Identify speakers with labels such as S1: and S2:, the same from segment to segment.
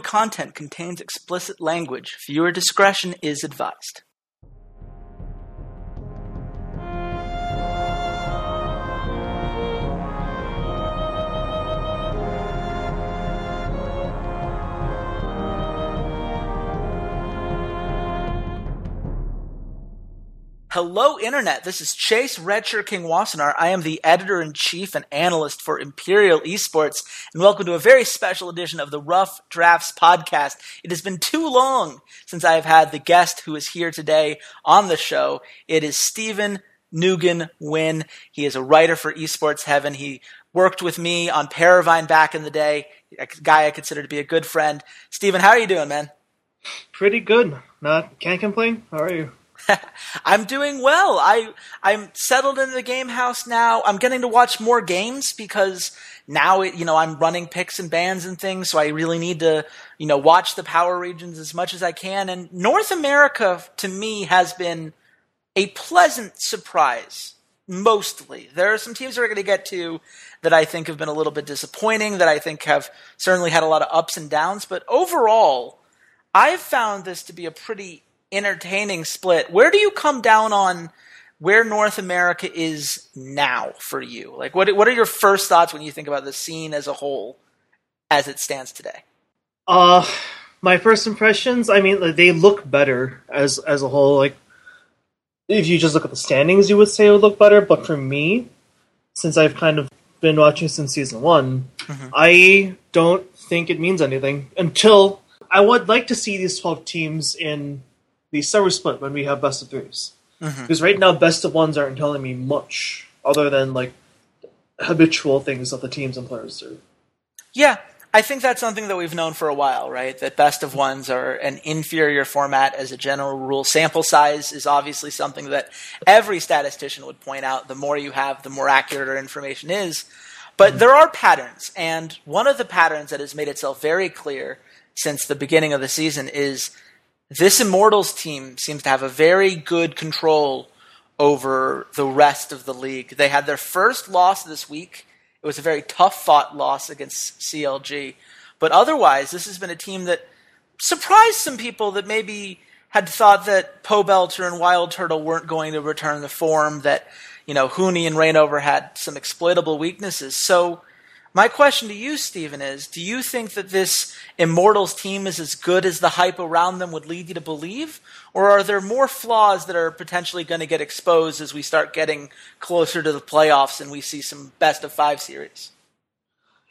S1: content contains explicit language. Viewer discretion is advised. Hello, Internet. This is Chase Redshirt King Wassenar. I am the editor in chief and analyst for Imperial Esports, and welcome to a very special edition of the Rough Drafts podcast. It has been too long since I have had the guest who is here today on the show. It is Steven Noogen Nguyen. He is a writer for Esports Heaven. He worked with me on Paravine back in the day, a guy I consider to be a good friend. Steven, how are you doing, man?
S2: Pretty good. Not can't complain. How are you?
S1: I'm doing well. I I'm settled in the game house now. I'm getting to watch more games because now it, you know I'm running picks and bans and things, so I really need to you know watch the power regions as much as I can. And North America to me has been a pleasant surprise. Mostly, there are some teams we're going to get to that I think have been a little bit disappointing. That I think have certainly had a lot of ups and downs, but overall, I've found this to be a pretty entertaining split. Where do you come down on where North America is now for you? Like, what what are your first thoughts when you think about the scene as a whole, as it stands today?
S2: Uh, my first impressions. I mean, they look better as as a whole. Like, if you just look at the standings, you would say it would look better. But for me, since I've kind of been watching since season one, mm-hmm. I don't think it means anything until I would like to see these twelve teams in the summer split when we have best of 3s mm-hmm. Because right now, best of ones aren't telling me much other than like habitual things that the teams and players do.
S1: Yeah, I think that's something that we've known for a while, right? That best of ones are an inferior format as a general rule. Sample size is obviously something that every statistician would point out. The more you have, the more accurate our information is. But mm-hmm. there are patterns, and one of the patterns that has made itself very clear since the beginning of the season is this Immortals team seems to have a very good control over the rest of the league. They had their first loss this week. It was a very tough fought loss against CLG. But otherwise, this has been a team that surprised some people that maybe had thought that Pobelter and Wild Turtle weren't going to return the form, that, you know, Huni and Reignover had some exploitable weaknesses. So my question to you, Steven, is do you think that this Immortals team is as good as the hype around them would lead you to believe? Or are there more flaws that are potentially going to get exposed as we start getting closer to the playoffs and we see some best of five series?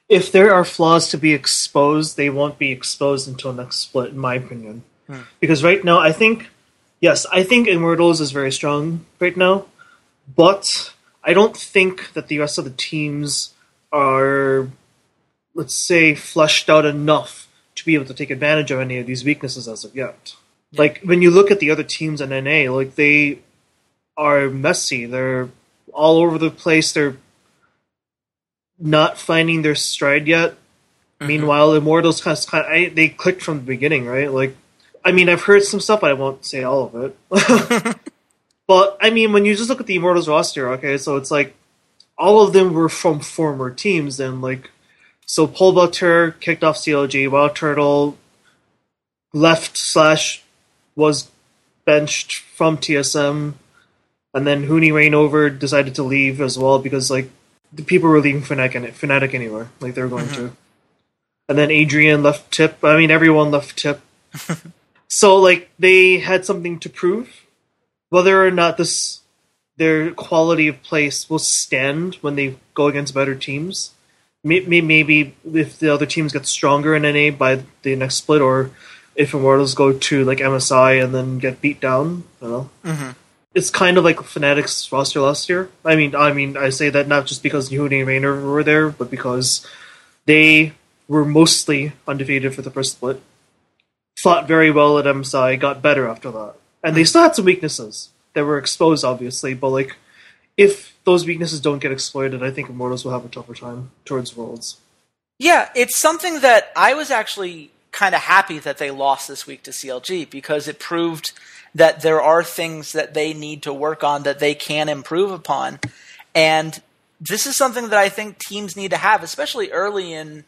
S2: If there are flaws to be exposed, they won't be exposed until next split, in my opinion. Hmm. Because right now, I think, yes, I think Immortals is very strong right now, but I don't think that the rest of the teams are, let's say, fleshed out enough to be able to take advantage of any of these weaknesses as of yet. Yeah. Like when you look at the other teams in NA, like they are messy. They're all over the place. They're not finding their stride yet. Mm-hmm. Meanwhile, Immortals kind of, kind of I, they clicked from the beginning, right? Like, I mean, I've heard some stuff, but I won't say all of it. but I mean, when you just look at the Immortals roster, okay, so it's like all of them were from former teams, and like so Paul Pobelter kicked off CLG, Wild Turtle left slash was benched from TSM, and then Huni Reignover decided to leave as well because like the people were leaving Fnatic, Fnatic anywhere, like they were going mm-hmm. to. And then Adrian left Tip. I mean, everyone left Tip. so like they had something to prove, whether or not this their quality of place will stand when they go against better teams. Maybe if the other teams get stronger in NA by the next split, or if Immortals go to like MSI and then get beat down, you know. Mm-hmm. It's kind of like Fnatic's roster last year. I mean, I mean, I say that not just because Huni and Reignover were there, but because they were mostly undefeated for the first split. Fought very well at MSI, got better after that, and they still had some weaknesses that were exposed, obviously. But like, if those weaknesses don't get exploited, I think Immortals will have a tougher time towards Worlds.
S1: Yeah, it's something that I was actually kind of happy that they lost this week to CLG because it proved that there are things that they need to work on that they can improve upon. And this is something that I think teams need to have, especially early in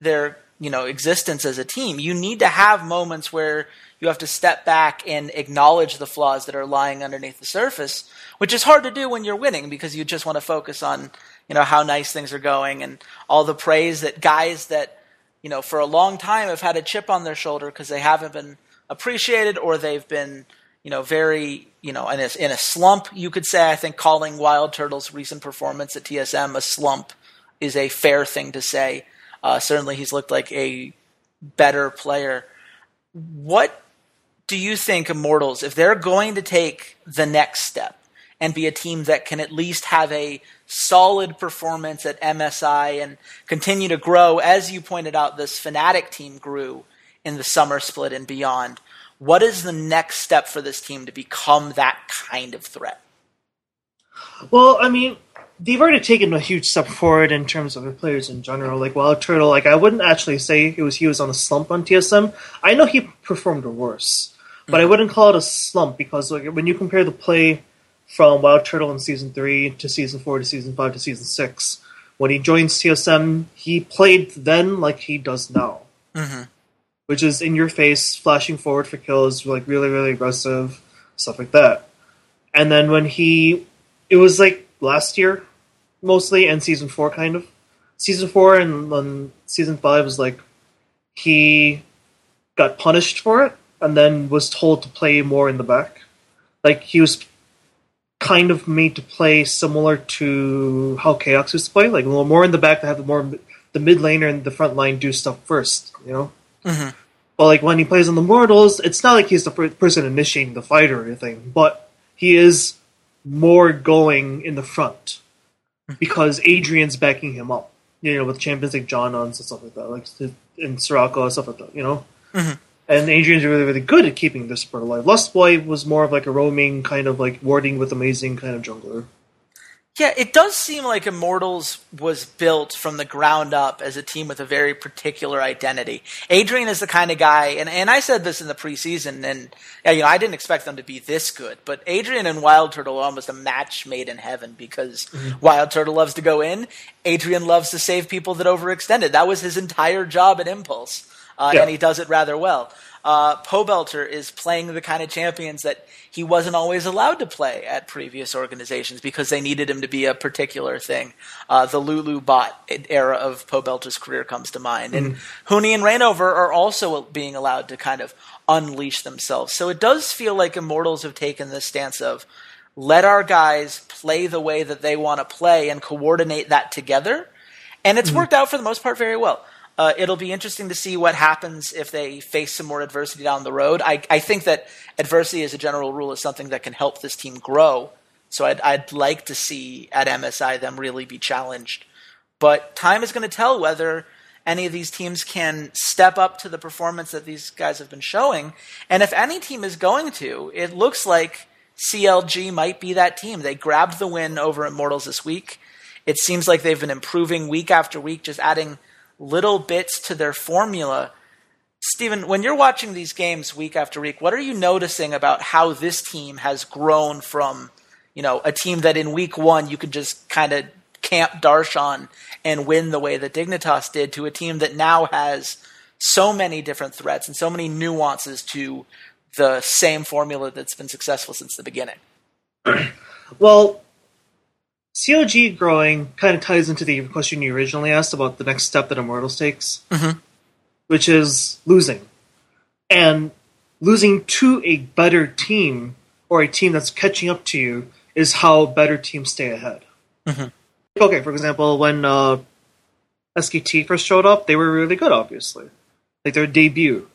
S1: their you know existence as a team. You need to have moments where you have to step back and acknowledge the flaws that are lying underneath the surface, which is hard to do when you're winning because you just want to focus on you know how nice things are going and all the praise that guys that you know for a long time have had a chip on their shoulder because they haven't been appreciated or they've been you know very you know in a, in a slump you could say I think calling Wild Turtle's recent performance at TSM a slump is a fair thing to say. Uh, certainly, he's looked like a better player. What do you think, Immortals, if they're going to take the next step and be a team that can at least have a solid performance at MSI and continue to grow, as you pointed out, this Fnatic team grew in the summer split and beyond. What is the next step for this team to become that kind of threat?
S2: Well, I mean, they've already taken a huge step forward in terms of their players in general. Like Wild Turtle, like I wouldn't actually say it was he was on a slump on TSM. I know he performed worse, but I wouldn't call it a slump because like when you compare the play from Wild Turtle in season three to season four to season five to season six, when he joins TSM, he played then like he does now. Mm-hmm. Which is in your face, flashing forward for kills, like really, really aggressive, stuff like that. And then when he, it was like last year, mostly, and season four, kind of. Season four and then season five was like he got punished for it, and then was told to play more in the back. Like he was kind of made to play similar to how Chaos used to play, like a little more in the back to have the more the mid laner and the front line do stuff first, you know. Mm-hmm. But like when he plays on the Mortals, it's not like he's the person initiating the fight or anything, but he is more going in the front because Adrian's backing him up. You know, with champions like Janna and stuff like that, like and Soraka and stuff like that. You know, mm-hmm. and Adrian's really really good at keeping this sport alive. Lustboy was more of like a roaming kind of like warding with amazing kind of jungler.
S1: Yeah, it does seem like Immortals was built from the ground up as a team with a very particular identity. Adrian is the kind of guy, and, and I said this in the preseason, and you know, I didn't expect them to be this good, but Adrian and Wild Turtle are almost a match made in heaven because mm-hmm. Wild Turtle loves to go in, Adrian loves to save people that overextended. That was his entire job at Impulse, uh, yeah. and he does it rather well uh, Pobelter is playing the kind of champions that he wasn't always allowed to play at previous organizations because they needed him to be a particular thing. Uh, the Lulu bot era of Pobelter's career comes to mind. Mm-hmm. And Huni and Reignover are also being allowed to kind of unleash themselves. So it does feel like Immortals have taken this stance of let our guys play the way that they want to play and coordinate that together. And it's mm-hmm. worked out for the most part very well. Uh, it'll be interesting to see what happens if they face some more adversity down the road. I, I think that adversity, as a general rule, is something that can help this team grow. So I'd, I'd like to see at MSI them really be challenged. But time is going to tell whether any of these teams can step up to the performance that these guys have been showing. And if any team is going to, it looks like CLG might be that team. They grabbed the win over Immortals this week. It seems like they've been improving week after week, just adding little bits to their formula. Steven, when you're watching these games week after week, what are you noticing about how this team has grown from, you know, a team that in week one you could just kind of camp Darshan and win the way that Dignitas did to a team that now has so many different threats and so many nuances to the same formula that's been successful since the beginning?
S2: Well, CLG growing kind of ties into the question you originally asked about the next step that Immortals takes, mm-hmm. which is losing. And losing to a better team or a team that's catching up to you is how better teams stay ahead. Mm-hmm. Okay, for example, when uh, SKT first showed up, they were really good, obviously. Like their debut.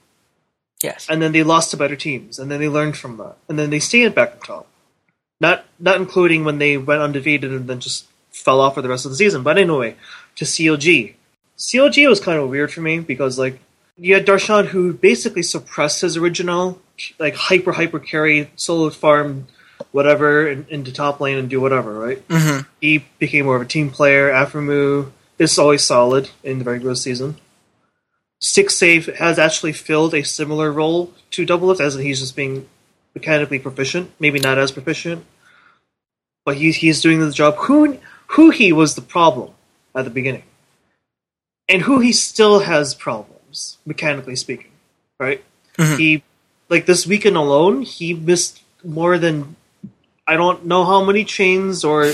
S1: Yes.
S2: And then they lost to better teams, and then they learned from that. And then they stayed back on top. Not not including when they went undefeated and then just fell off for the rest of the season. But anyway, to CLG. CLG was kind of weird for me because like you had Darshan who basically suppressed his original like hyper hyper carry solo farm whatever in, into top lane and do whatever, right? Mm-hmm. He became more of a team player. Aphromoo is always solid in the regular season. Stixxay has actually filled a similar role to Doublelift, as he's just being mechanically proficient, maybe not as proficient, but he's he's doing the job. Who Huhi was the problem at the beginning, and Huhi still has problems mechanically speaking, right? Mm-hmm. He like this weekend alone, he missed more than I don't know how many chains or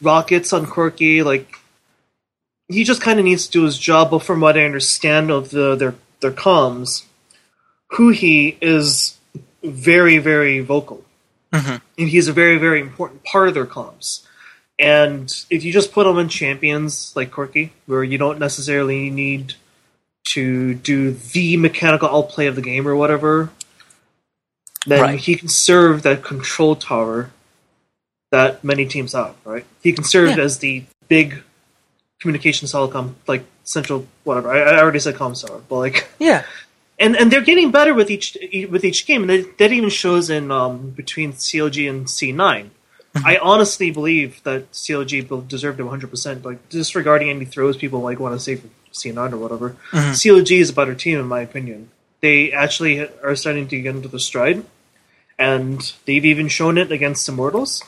S2: rockets on Corki. Like he just kind of needs to do his job. But from what I understand of the their their comms, Huhi is very very vocal, mm-hmm. and he's a very very important part of their comms. And if you just put him in champions like Corki, where you don't necessarily need to do the mechanical outplay of the game or whatever, then right. he can serve that control tower that many teams have, right? He can serve yeah. as the big communications telecom, like central whatever. I, I already said com tower, but like
S1: yeah,
S2: and and they're getting better with each with each game, and that, that even shows in um, between CLG and C9. Mm-hmm. I honestly believe that CLG deserved it 100. percent Like disregarding any throws people like want to say for C9 or whatever, mm-hmm. CLG is a better team in my opinion. They actually are starting to get into the stride, and they've even shown it against Immortals.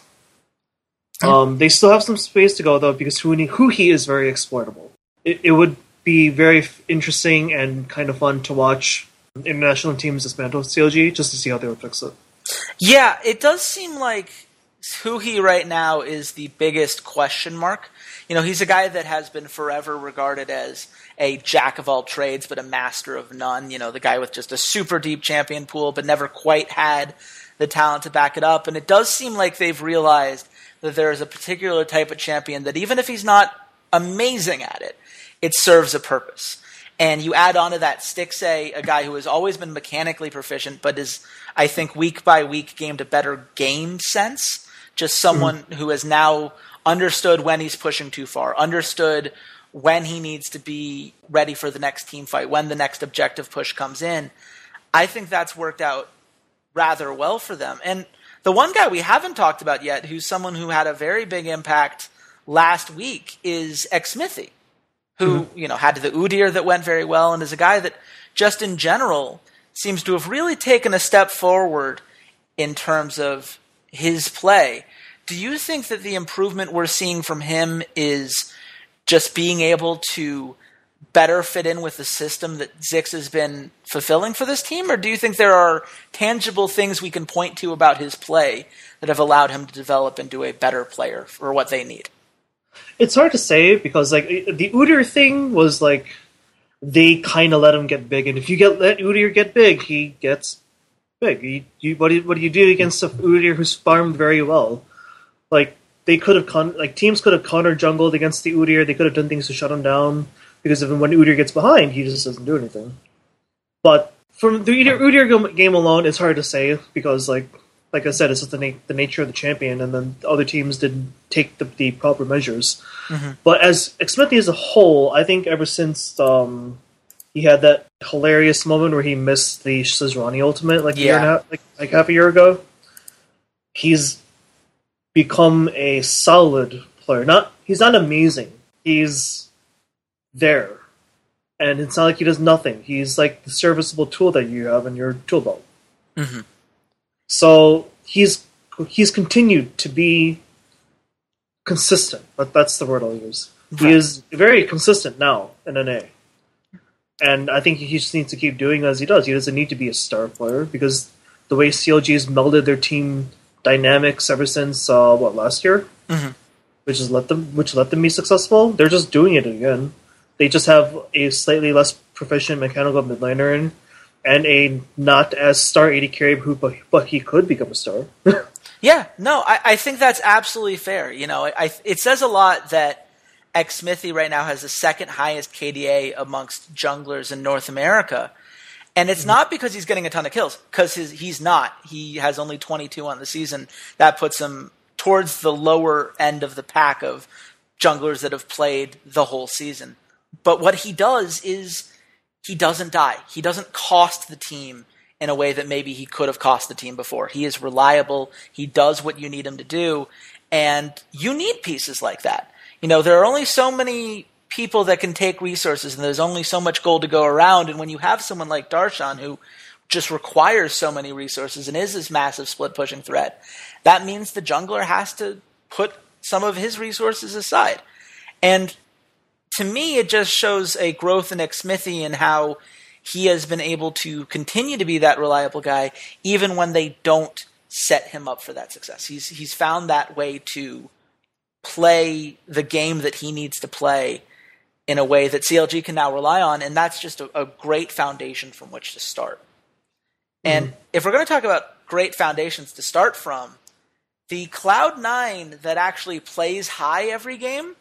S2: Um, they still have some space to go though because who Huhi is very exploitable. It, it would be very interesting and kind of fun to watch international teams dismantle CLG just to see how they would fix it.
S1: Yeah, it does seem like Huhi right now is the biggest question mark. You know, he's a guy that has been forever regarded as a jack of all trades, but a master of none. You know, the guy with just a super deep champion pool, but never quite had the talent to back it up. And it does seem like they've realized that there is a particular type of champion that even if he's not amazing at it, it serves a purpose. And you add on to that Stixxay, a guy who has always been mechanically proficient, but is, I think, week by week gained a better game sense. Just someone mm-hmm. who has now understood when he's pushing too far, understood when he needs to be ready for the next team fight, when the next objective push comes in. I think that's worked out rather well for them. And the one guy we haven't talked about yet, who's someone who had a very big impact last week, is Xmithie, who mm-hmm. you know had the Udyr that went very well, and is a guy that just in general seems to have really taken a step forward in terms of his play. Do you think that the improvement we're seeing from him is just being able to better fit in with the system that Zix has been fulfilling for this team, or do you think there are tangible things we can point to about his play that have allowed him to develop into a better player for what they need?
S2: It's hard to say because like the Udyr thing was like they kind of let him get big, and if you get let Udyr get big, he gets big. You, what, do you, what do you do against a Udyr who's farmed very well? Like they could have con- like teams could have counter jungled against the Udyr. They could have done things to shut him down because if when Udyr gets behind, he just doesn't do anything. But from the Udyr game alone, it's hard to say because, like, like I said, it's just the, na- the nature of the champion, and then other teams didn't take the, the proper measures. Mm-hmm. But as Xmithie as a whole, I think ever since um, he had that hilarious moment where he missed the Sejuani ultimate, like yeah. a year and a half, like, like half a year ago, he's become a solid player. Not he's not amazing. He's there. And it's not like he does nothing. He's like the serviceable tool that you have in your tool belt. Mm-hmm. So he's he's continued to be consistent. But that's the word I'll use. Right. He is very consistent now in NA. And I think he just needs to keep doing as he does. He doesn't need to be a star player because the way CLG has melded their team dynamics ever since uh, what last year, mm-hmm. which has let them which let them be successful. They're just doing it again. They just have a slightly less proficient mechanical mid laner and, and a not as star AD carry who, but, but he could become a star.
S1: yeah, no, I, I think that's absolutely fair. You know, I, it says a lot that Xmithie right now has the second highest KDA amongst junglers in North America. And it's mm-hmm. not because he's getting a ton of kills, because he's not. He has only 22 on the season. That puts him towards the lower end of the pack of junglers that have played the whole season. But what he does is he doesn't die. He doesn't cost the team in a way that maybe he could have cost the team before. He is reliable. He does what you need him to do. And you need pieces like that. You know, there are only so many people that can take resources and there's only so much gold to go around. And when you have someone like Darshan who just requires so many resources and is this massive split pushing threat, that means the jungler has to put some of his resources aside. And to me, it just shows a growth in Xmithie and how he has been able to continue to be that reliable guy, even when they don't set him up for that success. He's he's found that way to play the game that he needs to play in a way that CLG can now rely on, and that's just a, a great foundation from which to start. And mm-hmm. if we're going to talk about great foundations to start from, the Cloud Nine that actually plays Hai every game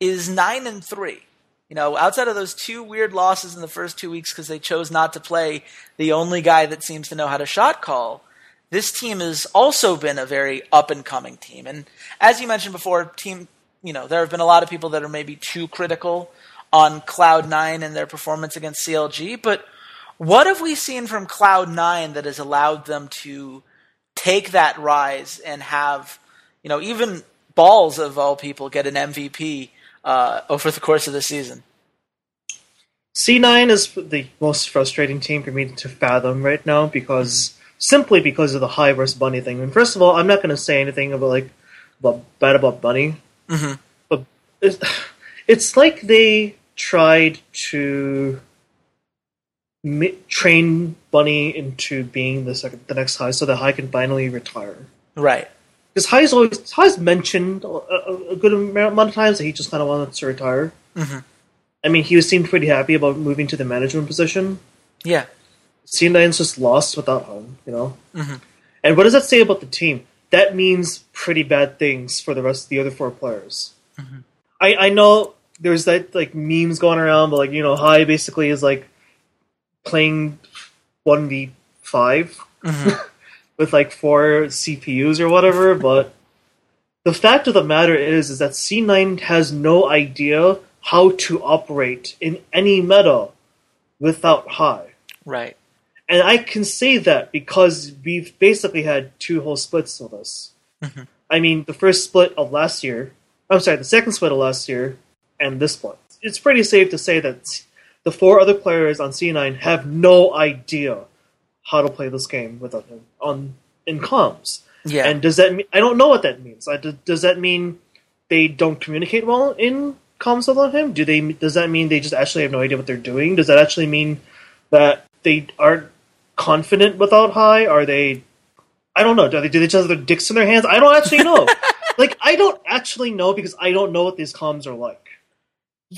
S1: is nine and three. You know, outside of those two weird losses in the first two weeks because they chose not to play the only guy that seems to know how to shot call, this team has also been a very up and coming team. And as you mentioned before, team, you know, there have been a lot of people that are maybe too critical on Cloud Nine and their performance against CLG, but what have we seen from Cloud Nine that has allowed them to take that rise and have, you know, even balls of all people get an MVP uh, over the course of the season?
S2: C9 is the most frustrating team for me to fathom right now because simply because of the Hai versus bunny thing. And first of all, I'm not going to say anything about like about bad about bunny,
S1: mm-hmm.
S2: but it's, it's like they tried to train Bunny into being the second, the next Hai, so that Hai can finally retire.
S1: Right.
S2: Because Hai's always Hai's mentioned a, a, good amount of times that he just kind of wanted to retire.
S1: Mm-hmm.
S2: I mean, he seemed pretty happy about moving to the management position.
S1: Yeah.
S2: C9's just lost without home, you know.
S1: Mm-hmm.
S2: And what does that say about the team? That means pretty bad things for the rest of the other four players.
S1: Mm-hmm.
S2: I I know there's that like memes going around, but like you know, Hai basically is like playing one v 5
S1: mm-hmm.
S2: with like four CPUs or whatever. But the fact of the matter is, is that C9 has no idea how to operate in any meta without Hai.
S1: Right.
S2: And I can say that because we've basically had two whole splits of this.
S1: Mm-hmm.
S2: I mean, the first split of last year, I'm sorry, the second split of last year, and this split. It's pretty safe to say that the four other players on C9 have no idea how to play this game without him on in comms.
S1: Yeah.
S2: And does that mean I don't know what that means. I, does that mean they don't communicate well in comms without him? Do they? Does that mean they just actually have no idea what they're doing? Does that actually mean that they aren't confident without Hai? Are they? I don't know. Do they, do they just have their dicks in their hands? I don't actually know. like I don't actually know because I don't know what these comms are like.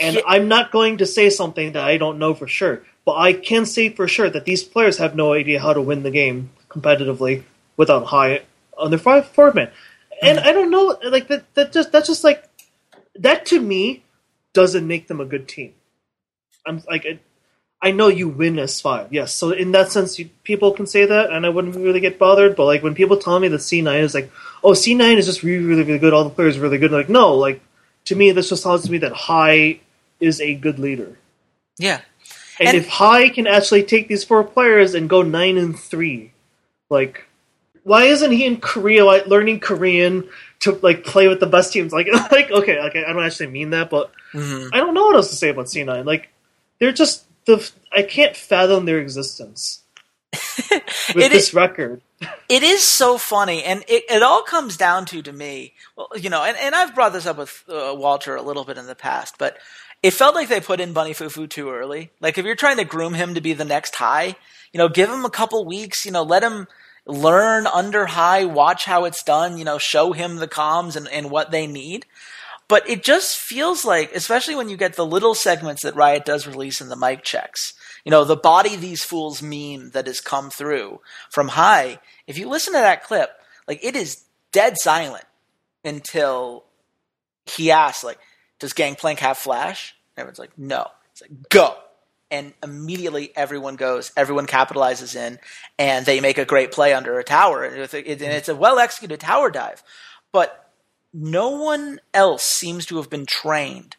S2: And yeah. I'm not going to say something that I don't know for sure, but I can say for sure that these players have no idea how to win the game competitively without Hai on their five forward man. And mm-hmm. I don't know, like that. That just that's just like that to me doesn't make them a good team. I'm like, I know you win as five, yes. So in that sense, you, people can say that, and I wouldn't really get bothered. But like when people tell me that C nine is like, oh, C nine is just really, really, really good. All the players are really good. Like, no, like to me, this just tells me that Hai is a good leader.
S1: Yeah.
S2: And, and, if Hai can actually take these four players and go nine and three, like, why isn't he in Korea like, learning Korean to like play with the best teams? Like, like okay, okay, I don't actually mean that, but
S1: mm-hmm.
S2: I don't know what else to say about C9. Like, they're just the I can't fathom their existence with this
S1: is,
S2: record
S1: it is so funny, and it, it all comes down to to me. Well, you know, and, and I've brought this up with uh, Walter a little bit in the past, but it felt like they put in Bunny FuFuu too early. Like if you're trying to groom him to be the next Hai, you know, give him a couple weeks. You know, let him learn under Hai, watch how it's done. You know, show him the comms and, and what they need. But it just feels like, especially when you get the little segments that Riot does release in the mic checks, you know, the body these fools meme that has come through from Hai, if you listen to that clip, like it is dead silent until he asks, like, does Gangplank have flash? Everyone's like, no. It's like, go. And immediately everyone goes, everyone capitalizes in, and they make a great play under a tower. And it's a well executed tower dive. But no one else seems to have been trained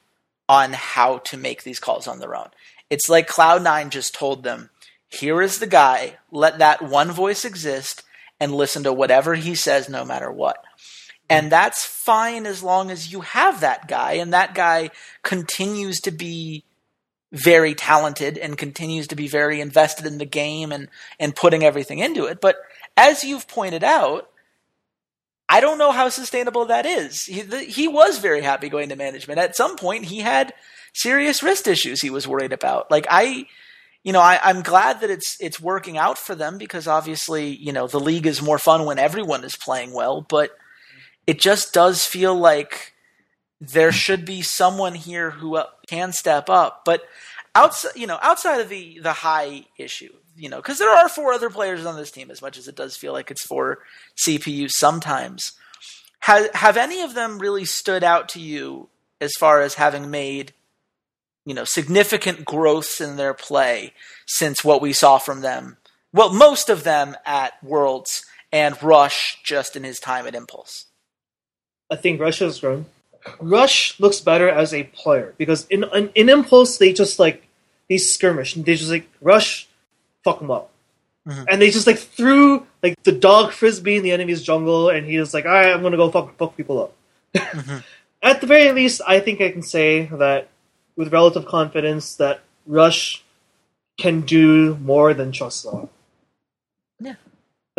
S1: on how to make these calls on their own. It's like Cloud9 just told them, here is the guy, let that one voice exist and listen to whatever he says no matter what. And that's fine as long as you have that guy and that guy continues to be very talented and continues to be very invested in the game and, and putting everything into it. But as you've pointed out, I don't know how sustainable that is. He, the, he was very happy going to management. At some point, he had serious wrist issues he was worried about. Like I, you know, I, I'm glad that it's it's working out for them because obviously, you know, the league is more fun when everyone is playing well. But it just does feel like there should be someone here who uh, can step up. But outside, you know, outside of the the Hai issue, you know, because there are four other players on this team, as much as it does feel like it's four CPU sometimes. Have have any of them really stood out to you as far as having made, you know, significant growths in their play since what we saw from them? Well, most of them at Worlds and Rush just in his time at Impulse.
S2: I think Rush has grown. Rush looks better as a player because in in, in Impulse they just like they skirmish and they just like Rush, fuck them up, mm-hmm. and they just like threw like the dog frisbee in the enemy's jungle, and he was like, all right, I'm gonna go fuck fuck people up. mm-hmm. At the very least, I think I can say that with relative confidence that Rush can do more than Chussaw.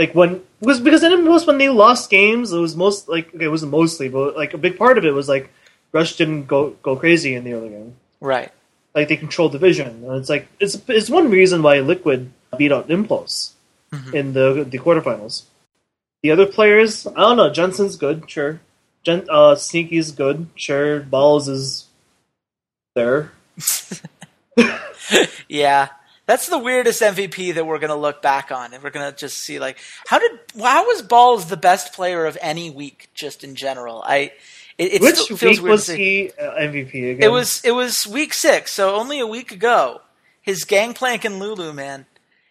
S2: Like when was because then was when they lost games. It was most like okay, it wasn't mostly, but like a big part of it was like Rush didn't go go crazy in the early game.
S1: Right.
S2: Like they controlled the vision, and it's like it's it's one reason why Liquid beat out Impulse mm-hmm. in the the quarterfinals. The other players, I don't know. Jensen's good, sure. Gen, uh, Sneaky's good, sure. Balls is there.
S1: yeah, that's the weirdest MVP that we're going to look back on, and we're going to just see like how did how was Balls the best player of any week just in general? I
S2: it, it which week was he uh, MVP again?
S1: It was it was week six, so only a week ago. His Gangplank and Lulu man,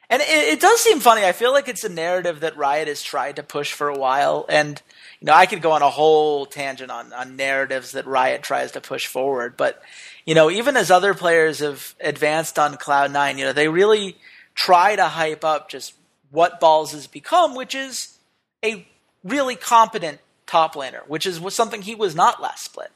S1: and it, it does seem funny. I feel like it's a narrative that Riot has tried to push for a while, and you know I could go on a whole tangent on on narratives that Riot tries to push forward, but you know, even as other players have advanced on Cloud Nine, you know, they really try to hype up just what Balls has become, which is a really competent top laner, which is something he was not last split.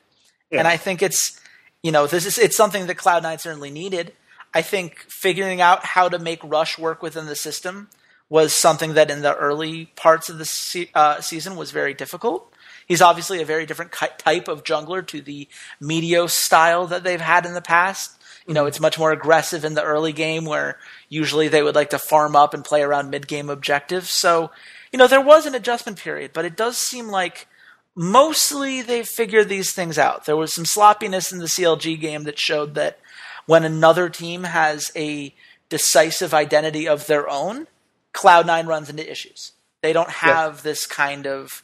S1: Yeah. And I think it's, you know, this is it's something that Cloud Nine certainly needed. I think figuring out how to make Rush work within the system was something that in the early parts of the se- uh, season was very difficult. He's obviously a very different type of jungler to the Meteos style that they've had in the past. You know, mm-hmm. it's much more aggressive in the early game where usually they would like to farm up and play around mid game objectives. So, you know, there was an adjustment period, but it does seem like mostly they've figured these things out. There was some sloppiness in the CLG game that showed that when another team has a decisive identity of their own, Cloud9 runs into issues. They don't have yeah. this kind of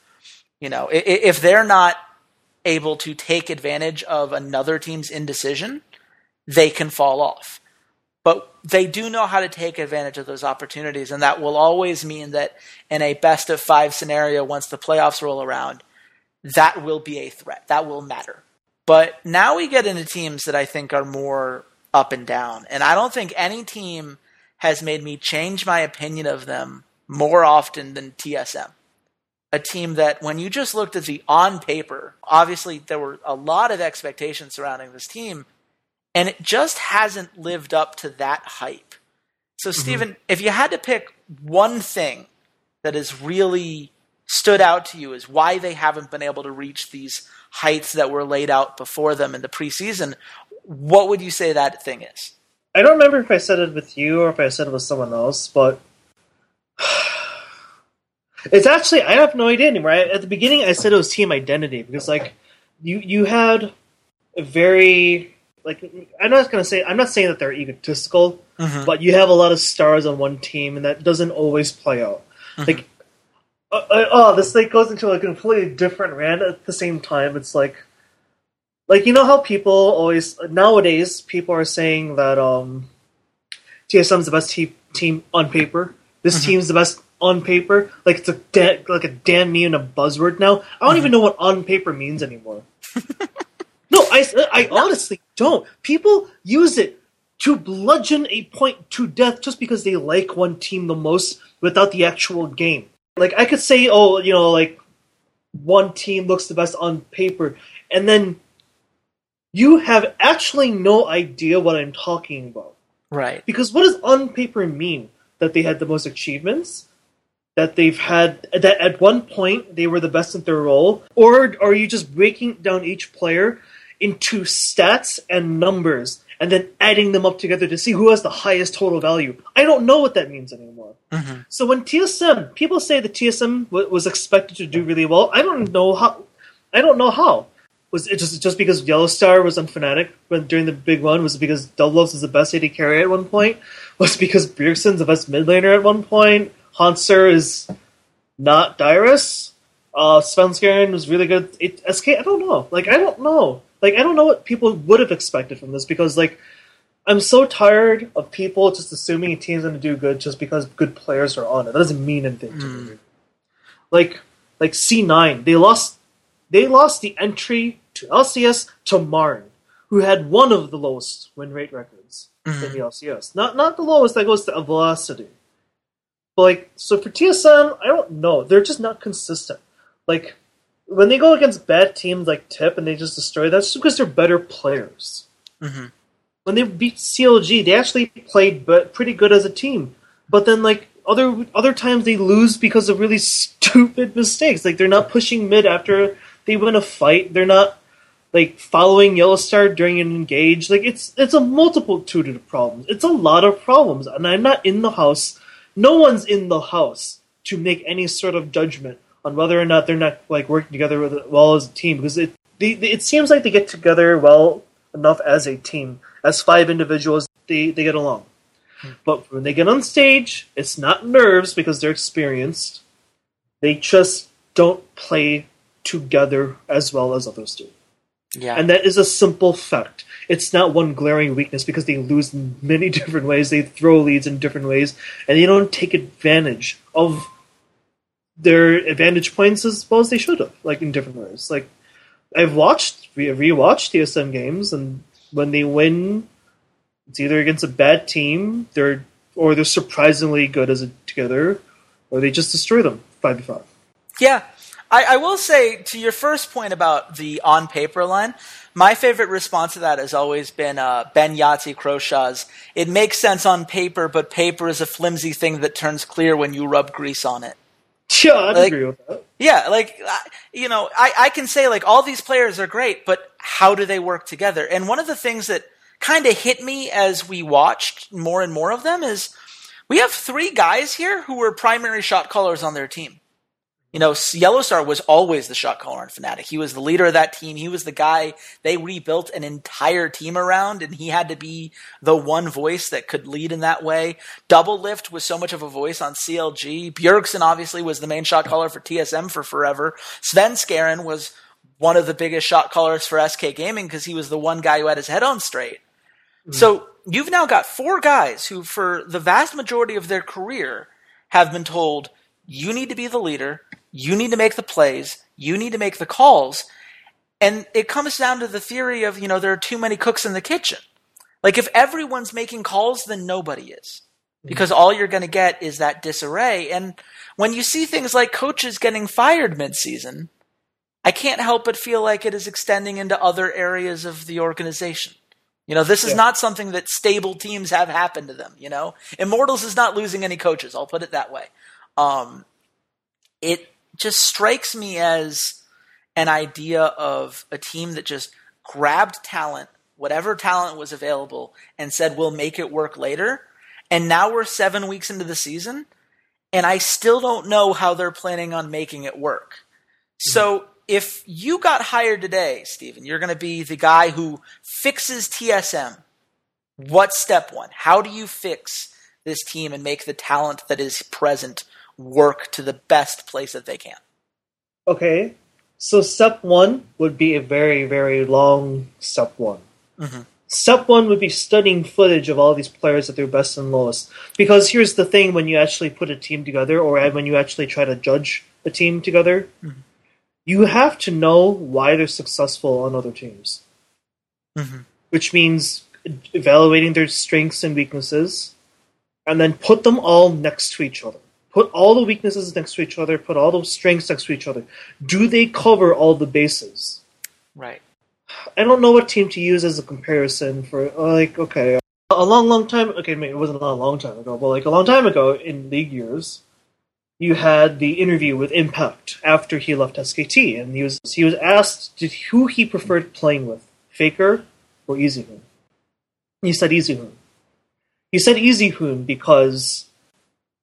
S1: you know, if they're not able to take advantage of another team's indecision, they can fall off. But they do know how to take advantage of those opportunities, and that will always mean that in a best of five scenario, once the playoffs roll around, that will be a threat. That will matter. But now we get into teams that I think are more up and down. And I don't think any team has made me change my opinion of them more often than TSM a team that when you just looked at the on paper, obviously there were a lot of expectations surrounding this team, and it just hasn't lived up to that hype. So, mm-hmm. Steven, if you had to pick one thing that has really stood out to you as why they haven't been able to reach these heights that were laid out before them in the preseason, what would you say that thing is?
S2: I don't remember if I said it with you or if I said it with someone else, but it's actually I have no idea anymore. I, at the beginning, I said it was team identity because like you you had a very like I'm not gonna say I'm not saying that they're egotistical, mm-hmm. but you have a lot of stars on one team, and that doesn't always play out. Mm-hmm. Like uh, uh, oh, this like goes into a completely different rant at the same time. It's like like you know how people always nowadays people are saying that um TSM's the best te- team on paper. This mm-hmm. team's the best on paper. Like it's a da- like a damn me and a buzzword now. I don't mm-hmm. even know what on paper means anymore. no, I I honestly don't. People use it to bludgeon a point to death just because they like one team the most without the actual game. Like I could say, oh, you know, like one team looks the best on paper, and then you have actually no idea what I'm talking about.
S1: Right.
S2: Because what does on paper mean? That they had the most achievements? That they've had that at one point they were the best at their role, or are you just breaking down each player into stats and numbers and then adding them up together to see who has the highest total value. I don't know what that means anymore.
S1: Mm-hmm.
S2: So when TSM, people say the TSM w- was expected to do really well. I don't know how. I don't know how. Was it just just because Yellowstar was on Fnatic when during the big run? Was it because Doublelift was the best AD carry at one point? Was it because Bjergsen's the best mid laner at one point? Hauntzer is not Dyrus. Uh, Svenskeren was really good. It, SK, I don't know. Like I don't know. Like I don't know what people would have expected from this because like I'm so tired of people just assuming a team's going to do good just because good players are on it. That doesn't mean anything to me. Like like C9, they lost they lost the entry to LCS to Marn, who had one of the lowest win rate records in the LCS. Not not the lowest that goes to Velocity. But like so for TSM, I don't know. They're just not consistent. Like when they go against bad teams like Tip and they just destroy that's just because they're better players.
S1: Mhm.
S2: When they beat CLG, they actually played but pretty good as a team. But then like other other times they lose because of really stupid mistakes. Like they're not pushing mid after they win a fight. They're not like following Yellowstar during an engage. Like it's it's a multitude of problems. It's a lot of problems, and I'm not in the house. No one's in the house to make any sort of judgment on whether or not they're not like working together with, well as a team because it they, they- it seems like they get together well enough as a team as five individuals they, they get along but when they get on stage it's not nerves because they're experienced they just don't play together as well as others do
S1: Yeah.
S2: and that is a simple fact. It's not one glaring weakness because they lose in many different ways. They throw leads in different ways, and they don't take advantage of their advantage points as well as they should have, like in different ways. Like I've watched, re- rewatched TSM games, and when they win, it's either against a bad team, they're or they're surprisingly good as a together, or they just destroy them five to five.
S1: Yeah. I, I will say to your first point about the on paper line, my favorite response to that has always been uh, Ben Yahtzee Croshaw's. It makes sense on paper, but paper is a flimsy thing that turns clear when you rub grease on it.
S2: Yeah, I'd
S1: Like-
S2: agree with that.
S1: Yeah, like I- you know, I, I can say like all these players are great, but how do they work together? And one of the things that kind of hit me as we watched more and more of them is we have three guys here who were primary shot callers on their team. You know, Yellowstar was always the shot caller in Fnatic. He was the leader of that team. He was the guy they rebuilt an entire team around, and he had to be the one voice that could lead in that way. Doublelift was so much of a voice on CLG. Bjergsen obviously was the main shot caller for TSM for forever. Svenskeren was one of the biggest shot callers for SK Gaming because he was the one guy who had his head on straight. Mm. So you've now got four guys who, for the vast majority of their career, have been told, you need to be the leader, you need to make the plays, you need to make the calls. And it comes down to the theory of, you know, there are too many cooks in the kitchen. Like if everyone's making calls, then nobody is. Because all you're going to get is that disarray. And when you see things like coaches getting fired mid-season, I can't help but feel like it is extending into other areas of the organization. You know, this is
S2: Yeah.
S1: not something that stable teams have happen to them, you know? Immortals is not losing any coaches, I'll put it that way. Um, it just strikes me as an idea of a team that just grabbed talent, whatever talent was available, and said, we'll make it work later. And now we're seven weeks into the season, and I still don't know how they're planning on making it work. So if you got hired today, Steven, you're going to be the guy who fixes TSM. What's step one? How do you fix this team and make the talent that is present work to the best place that they can?
S2: Okay, so step one would be a very, very long step one.
S1: Mhm.
S2: Step one would be studying footage of all these players at their best and lowest. Because here's the thing when you actually put a team together, or when you actually try to judge a team together, you have to know why they're successful on other teams.
S1: Mhm.
S2: Which means evaluating their strengths and weaknesses, and then put them all next to each other. Put all the weaknesses next to each other, put all the strengths next to each other. Do they cover all the bases?
S1: Right.
S2: I don't know what team to use as a comparison for like okay a long long time okay maybe it wasn't a long time ago but like a long time ago in league years you had the interview with Impact after he left SKT and he was he was asked did who he preferred playing with Faker or EasyHoon? He said EasyHoon. He said EasyHoon because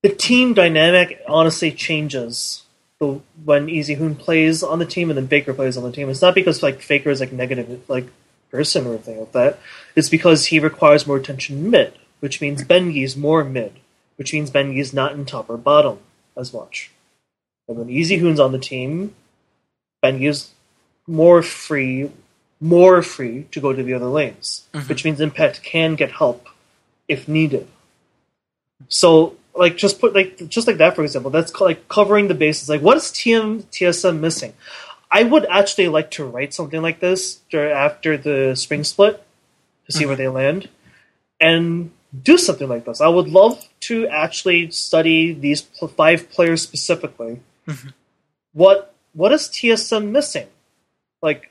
S2: the team dynamic honestly changes the, when EasyHoon plays on the team and then Faker plays on the team. It's not because like Faker is like negative like person or anything like that. It's because he requires more attention mid, which means Bengi's more mid, which means Bengi's not in top or bottom as much. And when Easy Hoon's on the team, Bengi's more free, more free to go to the other lanes, mm-hmm. which means Impact can get help if needed. So, like, just put like just like that for example. That's like covering the bases. Like, what is TM TSM missing? I would actually like to write something like this after the spring split to see mm-hmm. where they land, and do something like this. I would love to actually study these five players specifically. Mm-hmm. What what is TSM missing? Like,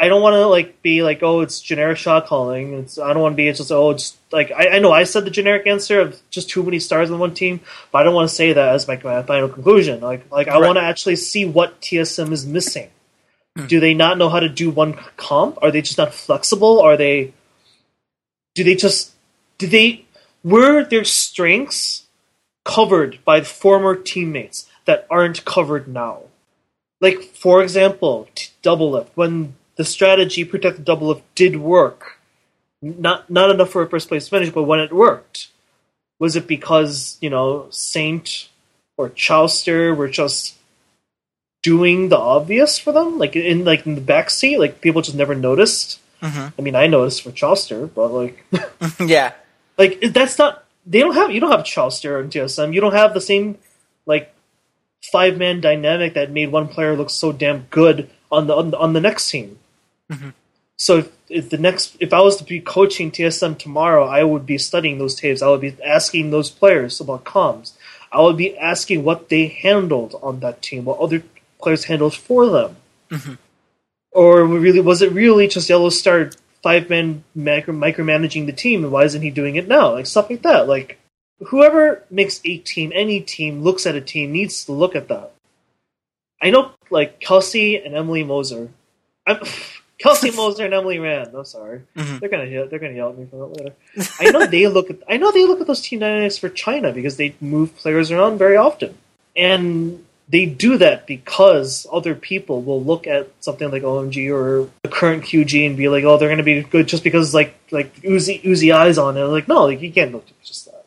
S2: I don't want to like be like, oh, it's generic shot calling. It's I don't want to be it's just oh, it's like I, I know I said the generic answer of just too many stars on one team, but I don't want to say that as my, my final conclusion. Like like I want to actually see what TSM is missing. Hmm. Do they not know how to do one comp? Are they just not flexible? Are they? Do they just? Do they? Were their strengths covered by former teammates that aren't covered now? Like for example, Doublelift when the strategy protect the Doublelift did work. Not not enough for a first place finish, but when it worked, was it because you know Saint or Chowster were just doing the obvious for them, like in like in the backseat, like people just never noticed. Mm-hmm. I mean, I noticed for Chowster, but like,
S1: yeah,
S2: like that's not. They don't have you don't have Chowster in TSM. You don't have the same like five man dynamic that made one player look so damn good on the on the, on the next team. Mm-hmm. So if, if, the next, if I was to be coaching TSM tomorrow, I would be studying those tapes. I would be asking those players about comms. I would be asking what they handled on that team, what other players handled for them. Mm-hmm. Or really, was it really just Yellowstar five man micro, micromanaging the team, and why isn't he doing it now? Like stuff like that. Like whoever makes a team, any team looks at a team needs to look at that. I know, like Kelsey and Emily Moser. I'm, Kelsey Moser and Emily Rand. I'm sorry. Mm-hmm. They're gonna they're gonna yell at me for that later. I know they look at I know they look at those team dynamics for China because they move players around very often, and they do that because other people will look at something like OMG or the current QG and be like, oh, they're gonna be good just because like like Uzi Uzi eyes on it. Like no, like you can't look at just that.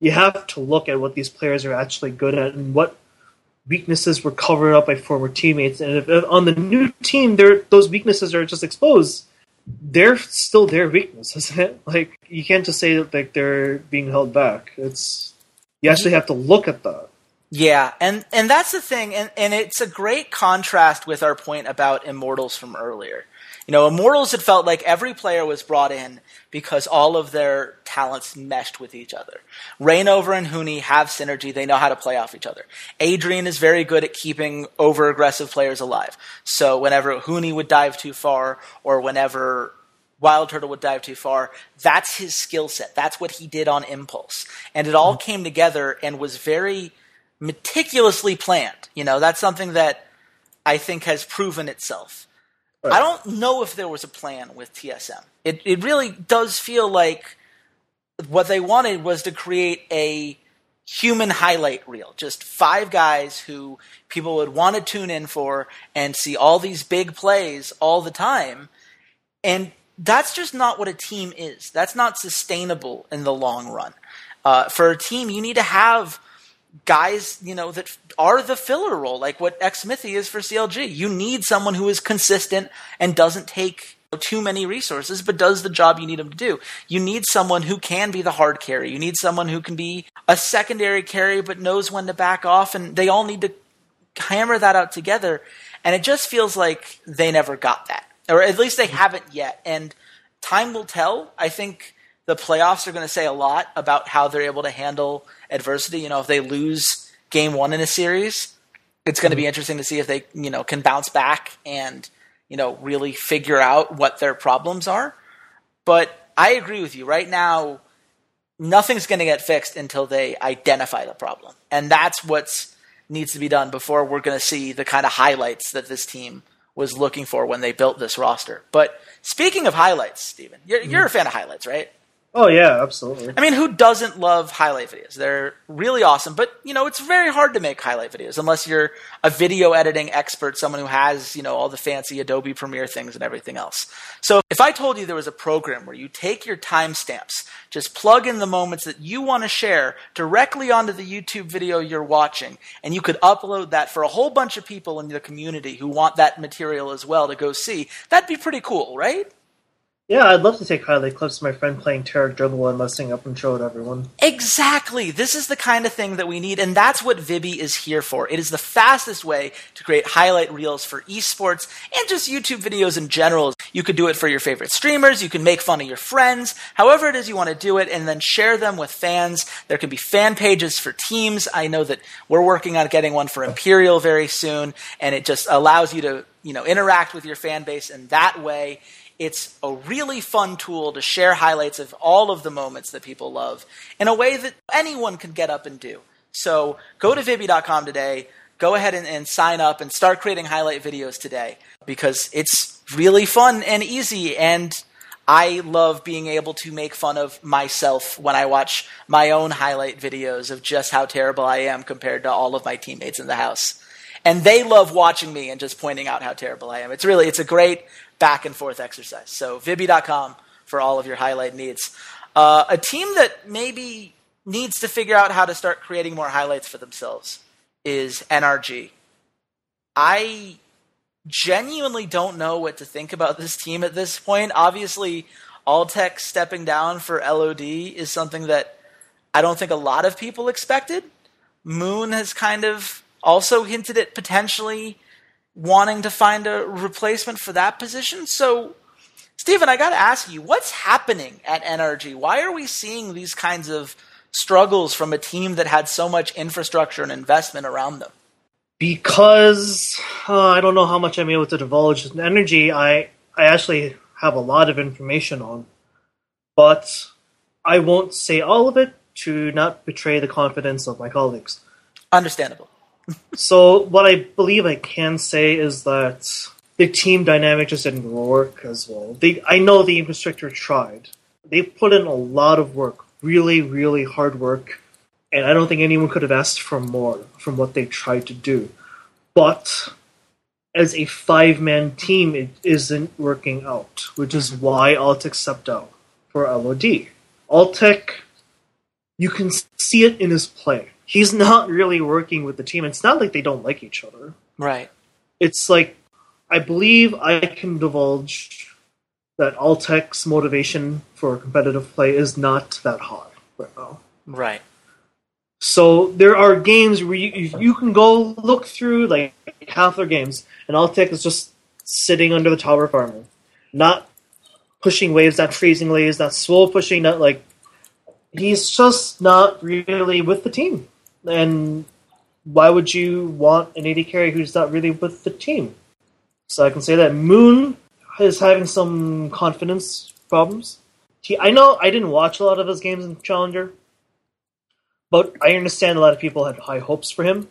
S2: You have to look at what these players are actually good at and what weaknesses were covered up by former teammates, and if, if on the new team, those weaknesses are just exposed. They're still their weakness, isn't it? Like you can't just say that like they're being held back. It's you mm-hmm. actually have to look at that.
S1: Yeah, and and that's the thing, and and it's a great contrast with our point about immortals from earlier. You know, Immortals had felt like every player was brought in because all of their talents meshed with each other. Reignover and Huni have synergy. They know how to play off each other. Adrian is very good at keeping over aggressive players alive. So whenever Huni would dive too far or whenever Wild Turtle would dive too far, that's his skill set. That's what he did on impulse. And it all came together and was very meticulously planned. You know, that's something that I think has proven itself. Right. I don't know if there was a plan with TSM. It it really does feel like what they wanted was to create a human highlight reel. Just five guys who people would want to tune in for and see all these big plays all the time. And that's just not what a team is. That's not sustainable in the long run. Uh, for a team, you need to have guys, you know, that are the filler role, like what Xmithie is for CLG. You need someone who is consistent and doesn't take too many resources, but does the job you need them to do. You need someone who can be the hard carry. You need someone who can be a secondary carry, but knows when to back off, and they all need to hammer that out together. And it just feels like they never got that, or at least they haven't yet. And time will tell. I think the playoffs are going to say a lot about how they're able to handle adversity. You know, if they lose game one in a series, it's going to be mm-hmm. interesting to see if they, you know, can bounce back and, you know, really figure out what their problems are. But I agree with you. Right now, nothing's going to get fixed until they identify the problem. And that's what needs to be done before we're going to see the kind of highlights that this team was looking for when they built this roster. But speaking of highlights, Steven, you're, you're a fan of highlights, right?
S2: Oh yeah, absolutely.
S1: I mean, who doesn't love highlight videos? They're really awesome, but you know, it's very hard to make highlight videos unless you're a video editing expert, someone who has, you know, all the fancy Adobe Premiere things and everything else. So, if I told you there was a program where you take your timestamps, just plug in the moments that you want to share directly onto the YouTube video you're watching, and you could upload that for a whole bunch of people in the community who want that material as well to go see, that'd be pretty cool, right?
S2: Yeah, I'd love to take highlight clips of my friend playing Tarek Dribble and messing up and show it everyone.
S1: Exactly. This is the kind of thing that we need, and that's what Vibi is here for. It is the fastest way to create highlight reels for esports and just YouTube videos in general. You could do it for your favorite streamers, you can make fun of your friends, however it is you want to do it, and then share them with fans. There can be fan pages for teams. I know that we're working on getting one for Imperial very soon, and it just allows you to, you know, interact with your fan base in that way. It's a really fun tool to share highlights of all of the moments that people love in a way that anyone can get up and do. So go to Vibi.com today, go ahead and, and sign up and start creating highlight videos today because it's really fun and easy and I love being able to make fun of myself when I watch my own highlight videos of just how terrible I am compared to all of my teammates in the house. And they love watching me and just pointing out how terrible I am. It's really, it's a great back and forth exercise. So Vibi.com for all of your highlight needs. Uh, a team that maybe needs to figure out how to start creating more highlights for themselves is NRG. I genuinely don't know what to think about this team at this point. Obviously, Altec stepping down for LOD is something that I don't think a lot of people expected. Moon has kind of also hinted at potentially wanting to find a replacement for that position. So, Stephen, I got to ask you, what's happening at NRG? Why are we seeing these kinds of struggles from a team that had so much infrastructure and investment around them?
S2: Because uh, I don't know how much I'm able to divulge. NRG, I I actually have a lot of information on, but I won't say all of it to not betray the confidence of my colleagues.
S1: Understandable
S2: so what I believe I can say is that the team dynamic just didn't work as well. They, I know the infrastructure tried. They put in a lot of work, really, really hard work, and I don't think anyone could have asked for more from what they tried to do. But as a five-man team, it isn't working out, which is mm-hmm. why Altec stepped out for LOD. Altec, you can see it in his play he's not really working with the team. It's not like they don't like each other.
S1: Right.
S2: It's like I believe I can divulge that Altec's motivation for competitive play is not that high right now.
S1: Right.
S2: So there are games where you, you can go look through like half their games, and Altec is just sitting under the tower of armor, not pushing waves, not freezing waves, not slow pushing, not like he's just not really with the team. And why would you want an AD carry who's not really with the team? So I can say that Moon is having some confidence problems. He, I know I didn't watch a lot of his games in Challenger, but I understand a lot of people had high hopes for him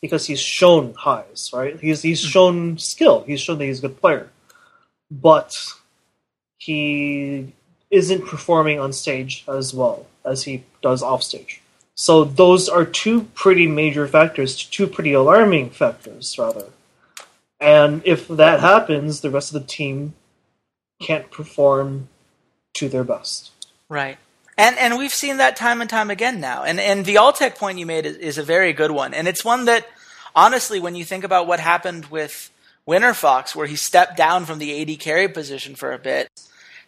S2: because he's shown highs, right? He's he's hmm. shown skill. He's shown that he's a good player, but he isn't performing on stage as well as he does off stage. So those are two pretty major factors, two pretty alarming factors, rather. And if that happens, the rest of the team can't perform to their best.
S1: Right. And and we've seen that time and time again now. And and the Altec point you made is, is a very good one. And it's one that honestly, when you think about what happened with Winterfox, where he stepped down from the AD carry position for a bit,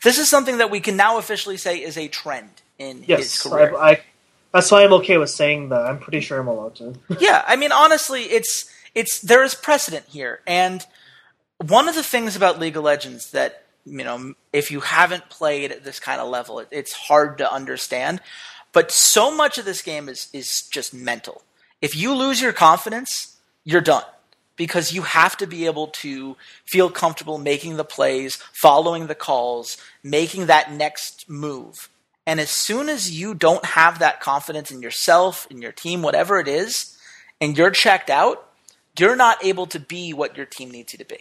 S1: this is something that we can now officially say is a trend in
S2: yes,
S1: his career.
S2: I, I that's why I'm okay with saying that. I'm pretty sure I'm allowed to.
S1: yeah, I mean, honestly, it's it's there is precedent here, and one of the things about League of Legends that you know, if you haven't played at this kind of level, it, it's hard to understand. But so much of this game is is just mental. If you lose your confidence, you're done because you have to be able to feel comfortable making the plays, following the calls, making that next move. And as soon as you don't have that confidence in yourself, in your team, whatever it is, and you're checked out, you're not able to be what your team needs you to be.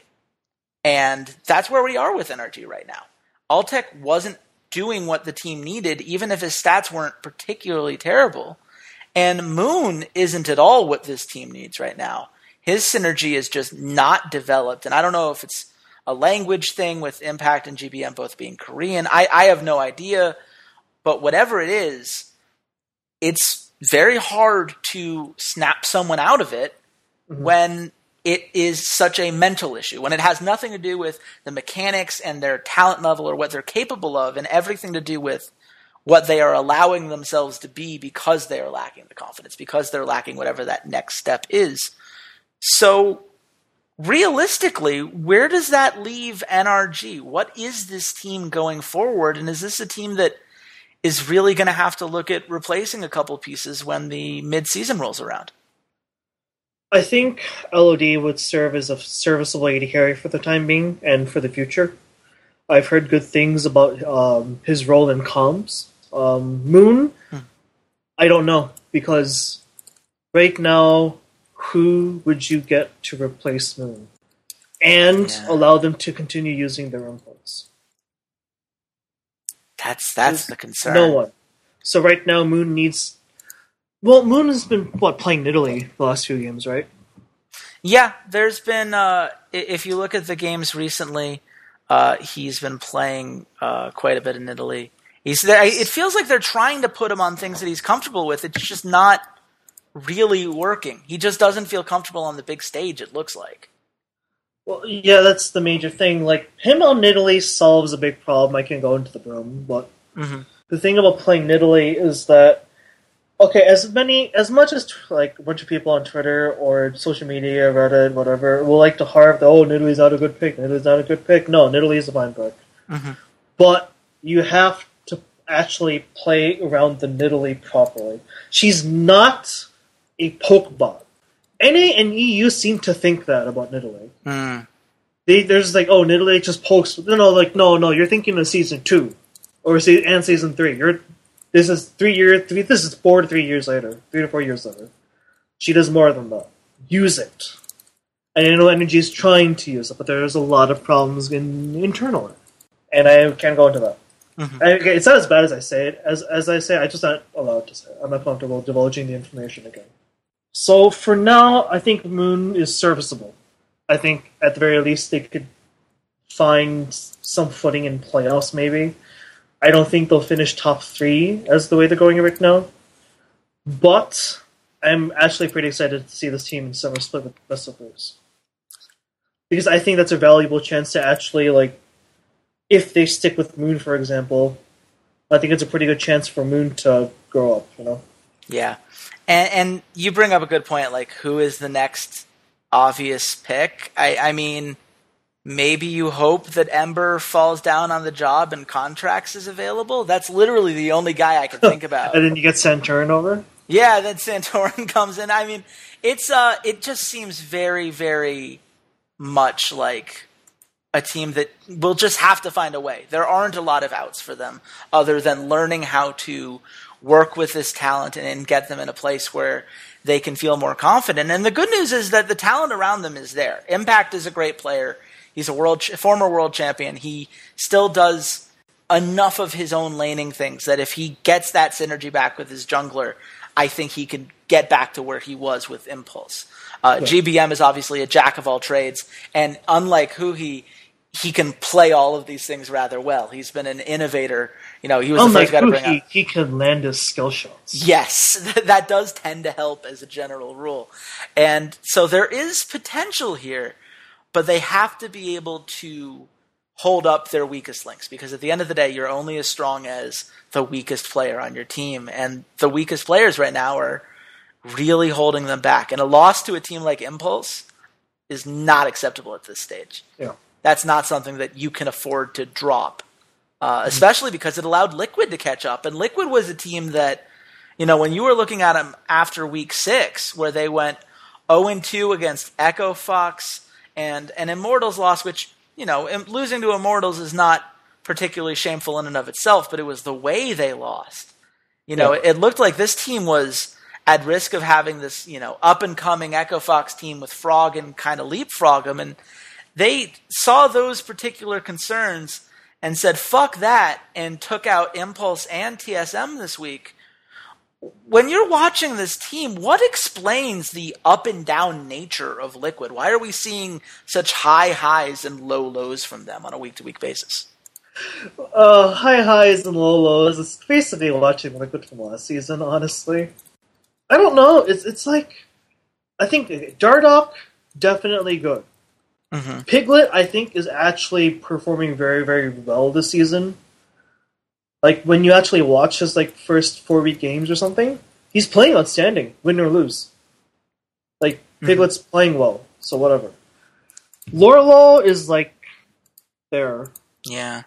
S1: And that's where we are with NRG right now. Altec wasn't doing what the team needed, even if his stats weren't particularly terrible. And Moon isn't at all what this team needs right now. His synergy is just not developed. And I don't know if it's a language thing with Impact and GBM both being Korean. I, I have no idea. But whatever it is, it's very hard to snap someone out of it mm-hmm. when it is such a mental issue, when it has nothing to do with the mechanics and their talent level or what they're capable of, and everything to do with what they are allowing themselves to be because they are lacking the confidence, because they're lacking whatever that next step is. So, realistically, where does that leave NRG? What is this team going forward? And is this a team that is really going to have to look at replacing a couple pieces when the mid-season rolls around.
S2: I think LOD would serve as a serviceable AD carry for the time being and for the future. I've heard good things about um, his role in comms. Um, Moon, hmm. I don't know because right now, who would you get to replace Moon and yeah. allow them to continue using their inputs?
S1: That's that's the concern.
S2: No one. So right now, Moon needs. Well, Moon has been what playing Nidalee the last few games, right?
S1: Yeah, there's been. Uh, if you look at the games recently, uh, he's been playing uh, quite a bit Nidalee. He's there. It feels like they're trying to put him on things that he's comfortable with. It's just not really working. He just doesn't feel comfortable on the big stage. It looks like.
S2: Well, yeah, that's the major thing. Like him on Nidalee solves a big problem. I can go into the room, but mm-hmm. the thing about playing Nidalee is that okay, as many as much as like a bunch of people on Twitter or social media, Reddit, whatever, will like to harp the oh Nidalee's not a good pick. Nidalee's not a good pick. No, Nidalee is a fine pick, mm-hmm. but you have to actually play around the Nidalee properly. She's not a poke bot. NA and EU seem to think that about Nidalee. Mm. They, there's like, oh, Nidalee just pokes. No, no, like, no, no, you're thinking of season two, or see, and season three. You're this is three years. Three, this is four to three years later, three to four years later. She does more than that. Use it. And I know NRG is trying to use it, but there's a lot of problems in internally, and I can't go into that. Mm-hmm. I, okay, it's not as bad as I say it. As as I say, I just not allowed to say. It. I'm not comfortable divulging the information again. So for now, I think Moon is serviceable. I think at the very least they could find some footing in playoffs. Maybe I don't think they'll finish top three as the way they're going right now, but I'm actually pretty excited to see this team in summer split with the best of those because I think that's a valuable chance to actually like if they stick with Moon, for example. I think it's a pretty good chance for Moon to grow up. You know.
S1: Yeah, and, and you bring up a good point. Like, who is the next obvious pick? I, I mean, maybe you hope that Ember falls down on the job and contracts is available. That's literally the only guy I can think about.
S2: and then you get Santorin over.
S1: Yeah, then Santorin comes in. I mean, it's uh, it just seems very, very much like a team that will just have to find a way. There aren't a lot of outs for them other than learning how to work with this talent and get them in a place where they can feel more confident. And the good news is that the talent around them is there. Impact is a great player. He's a world former world champion. He still does enough of his own laning things that if he gets that synergy back with his jungler, I think he could get back to where he was with Impulse. Uh, yeah. GBM is obviously a jack of all trades, and unlike Huhi, he can play all of these things rather well. He's been an innovator. You know, he was Unlike the first guy to bring
S2: he, He can land his skill shots.
S1: Yes, that does tend to help as a general rule. And so there is potential here, but they have to be able to hold up their weakest links because at the end of the day, you're only as strong as the weakest player on your team. And the weakest players right now are really holding them back. And a loss to a team like Impulse is not acceptable at this stage.
S2: Yeah
S1: that's not something that you can afford to drop, uh, especially because it allowed Liquid to catch up. And Liquid was a team that, you know, when you were looking at them after week six, where they went 0 2 against Echo Fox and an Immortals loss, which, you know, losing to Immortals is not particularly shameful in and of itself, but it was the way they lost. You know, yeah. it, it looked like this team was at risk of having this, you know, up and coming Echo Fox team with Frog and kind of leapfrog them. And they saw those particular concerns and said, fuck that, and took out Impulse and TSM this week. When you're watching this team, what explains the up and down nature of Liquid? Why are we seeing such high highs and low lows from them on a week to week basis?
S2: Uh, high highs and low lows. It's basically watching Liquid from last season, honestly. I don't know. It's it's like I think Dardoch definitely good. Mm-hmm. Piglet, I think, is actually performing very, very well this season. Like when you actually watch his like first four week games or something, he's playing outstanding, win or lose. Like mm-hmm. Piglet's mm-hmm. playing well, so whatever. Lourlo is like there.
S1: Yeah.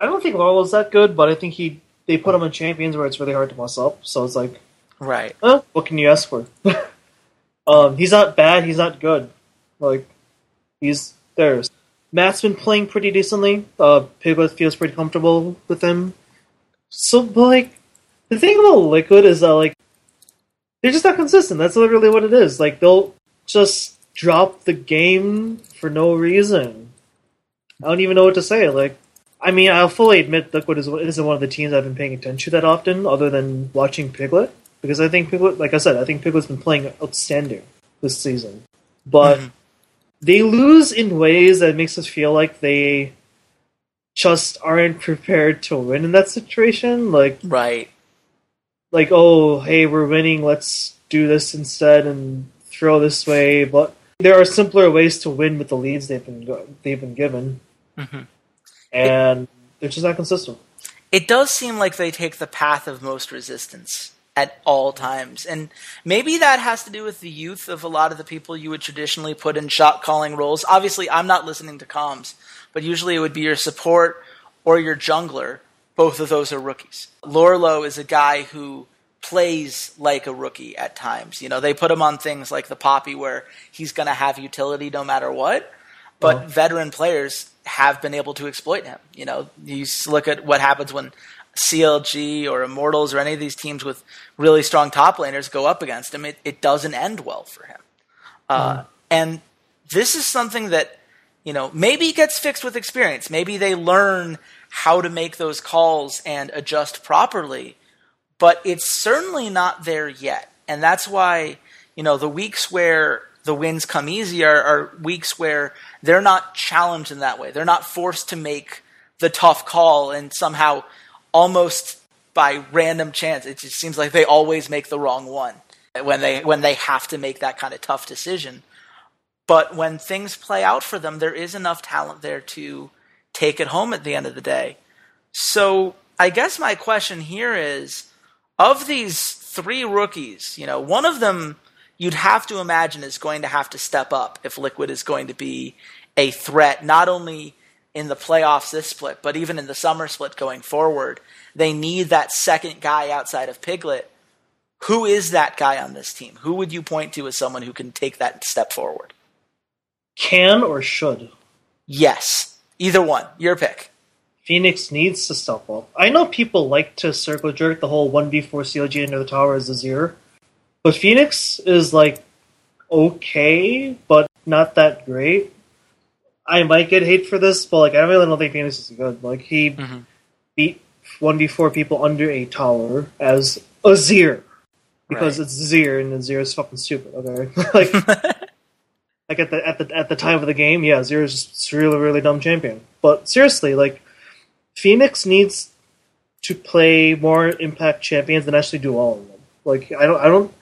S2: I don't think Lourlo's that good, but I think he they put him in champions where it's really hard to mess up. So it's like
S1: Right.
S2: Huh? What can you ask for? um, he's not bad. He's not good. Like he's there. Matt's been playing pretty decently. Uh, Piglet feels pretty comfortable with him. So, like, the thing about Liquid is that like they're just not consistent. That's literally what it is. Like they'll just drop the game for no reason. I don't even know what to say. Like, I mean, I'll fully admit Liquid is, isn't one of the teams I've been paying attention to that often, other than watching Piglet because I think Piglet, like I said, I think Piglet's been playing outstanding this season, but mm-hmm. They lose in ways that makes us feel like they just aren't prepared to win in that situation. Like
S1: right,
S2: like oh hey we're winning, let's do this instead and throw this way. But there are simpler ways to win with the leads they've been they've been given, mm-hmm. and it, they're just not consistent.
S1: It does seem like they take the path of most resistance at all times. And maybe that has to do with the youth of a lot of the people you would traditionally put in shot calling roles. Obviously, I'm not listening to comms, but usually it would be your support or your jungler. Both of those are rookies. Lourlo is a guy who plays like a rookie at times. You know, they put him on things like the Poppy where he's going to have utility no matter what. But oh. veteran players have been able to exploit him. You know, you look at what happens when CLG or Immortals or any of these teams with really strong top laners go up against him, it, it doesn't end well for him. Uh, mm. And this is something that, you know, maybe gets fixed with experience. Maybe they learn how to make those calls and adjust properly, but it's certainly not there yet. And that's why, you know, the weeks where the wins come easy are, are weeks where they're not challenged in that way. They're not forced to make the tough call and somehow almost by random chance. It just seems like they always make the wrong one when they when they have to make that kind of tough decision. But when things play out for them, there is enough talent there to take it home at the end of the day. So I guess my question here is of these three rookies, you know, one of them you'd have to imagine is going to have to step up if Liquid is going to be a threat, not only in the playoffs this split, but even in the summer split going forward, they need that second guy outside of Piglet. Who is that guy on this team? Who would you point to as someone who can take that step forward?
S2: Can or should?
S1: Yes. Either one. Your pick.
S2: Fenix needs to step up. I know people like to circle jerk the whole 1v4 CLG into the tower as a zero, but Fenix is like okay, but not that great. I might get hate for this, but like I really don't think Fenix is good. Like he mm-hmm. beat one v four people under a tower as Azir because right. it's Zir and Zir is fucking stupid. Okay, like like at the at the at the time of the game, yeah, Zir is just really really dumb champion. But seriously, like Fenix needs to play more impact champions than actually do all of them. Like I don't I don't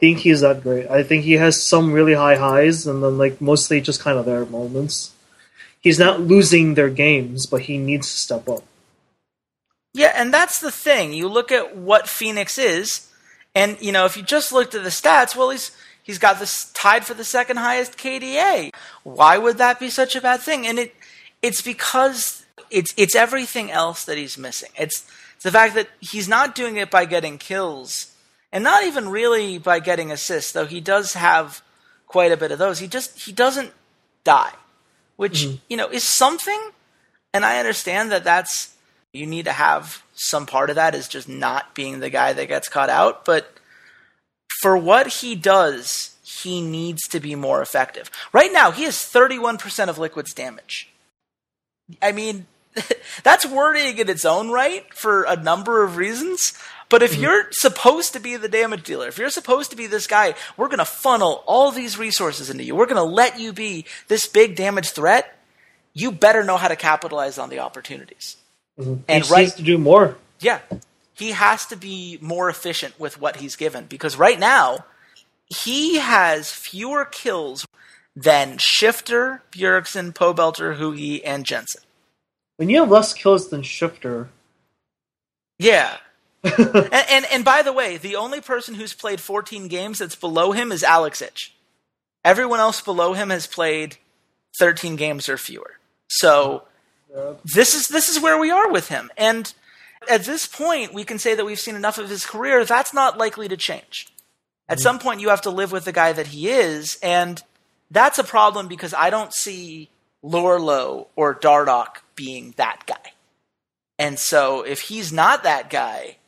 S2: think he's that great. I think he has some really high highs and then like mostly just kind of there moments he's not losing their games, but he needs to step up.
S1: Yeah, and that's the thing. You look at what Fenix is, and you know, if you just looked at the stats, well, he's he's got this tied for the second highest KDA. Why would that be such a bad thing? And it it's because it's it's everything else that he's missing. It's, the fact that he's not doing it by getting kills, and not even really by getting assists, though he does have quite a bit of those. He just he doesn't die which mm-hmm. you know is something. And I understand that that's you need to have some part of that is just not being the guy that gets caught out. But for what he does, he needs to be more effective. Right now, he has 31% of Liquid's damage. I mean, that's worrying in its own right for a number of reasons. But if mm-hmm. you're supposed to be the damage dealer, if you're supposed to be this guy, we're going to funnel all these resources into you. We're going to let you be this big damage threat. You better know how to capitalize on the opportunities.
S2: Mm-hmm. And he right, needs to do more.
S1: Yeah, he has to be more efficient with what he's given because right now he has fewer kills than Shiphtur, Bjergsen, Pobelter, Huhi, and Jensen.
S2: When you have less kills than Shiphtur,
S1: yeah. and, and, and by the way, the only person who's played 14 games that's below him is Alex Ich. Everyone else below him has played 13 games or fewer. So this is this is where we are with him. And at this point, we can say that we've seen enough of his career. That's not likely to change. At some point, you have to live with the guy that he is, and that's a problem because I don't see Lourlo or Dardoch being that guy. And so, if he's not that guy,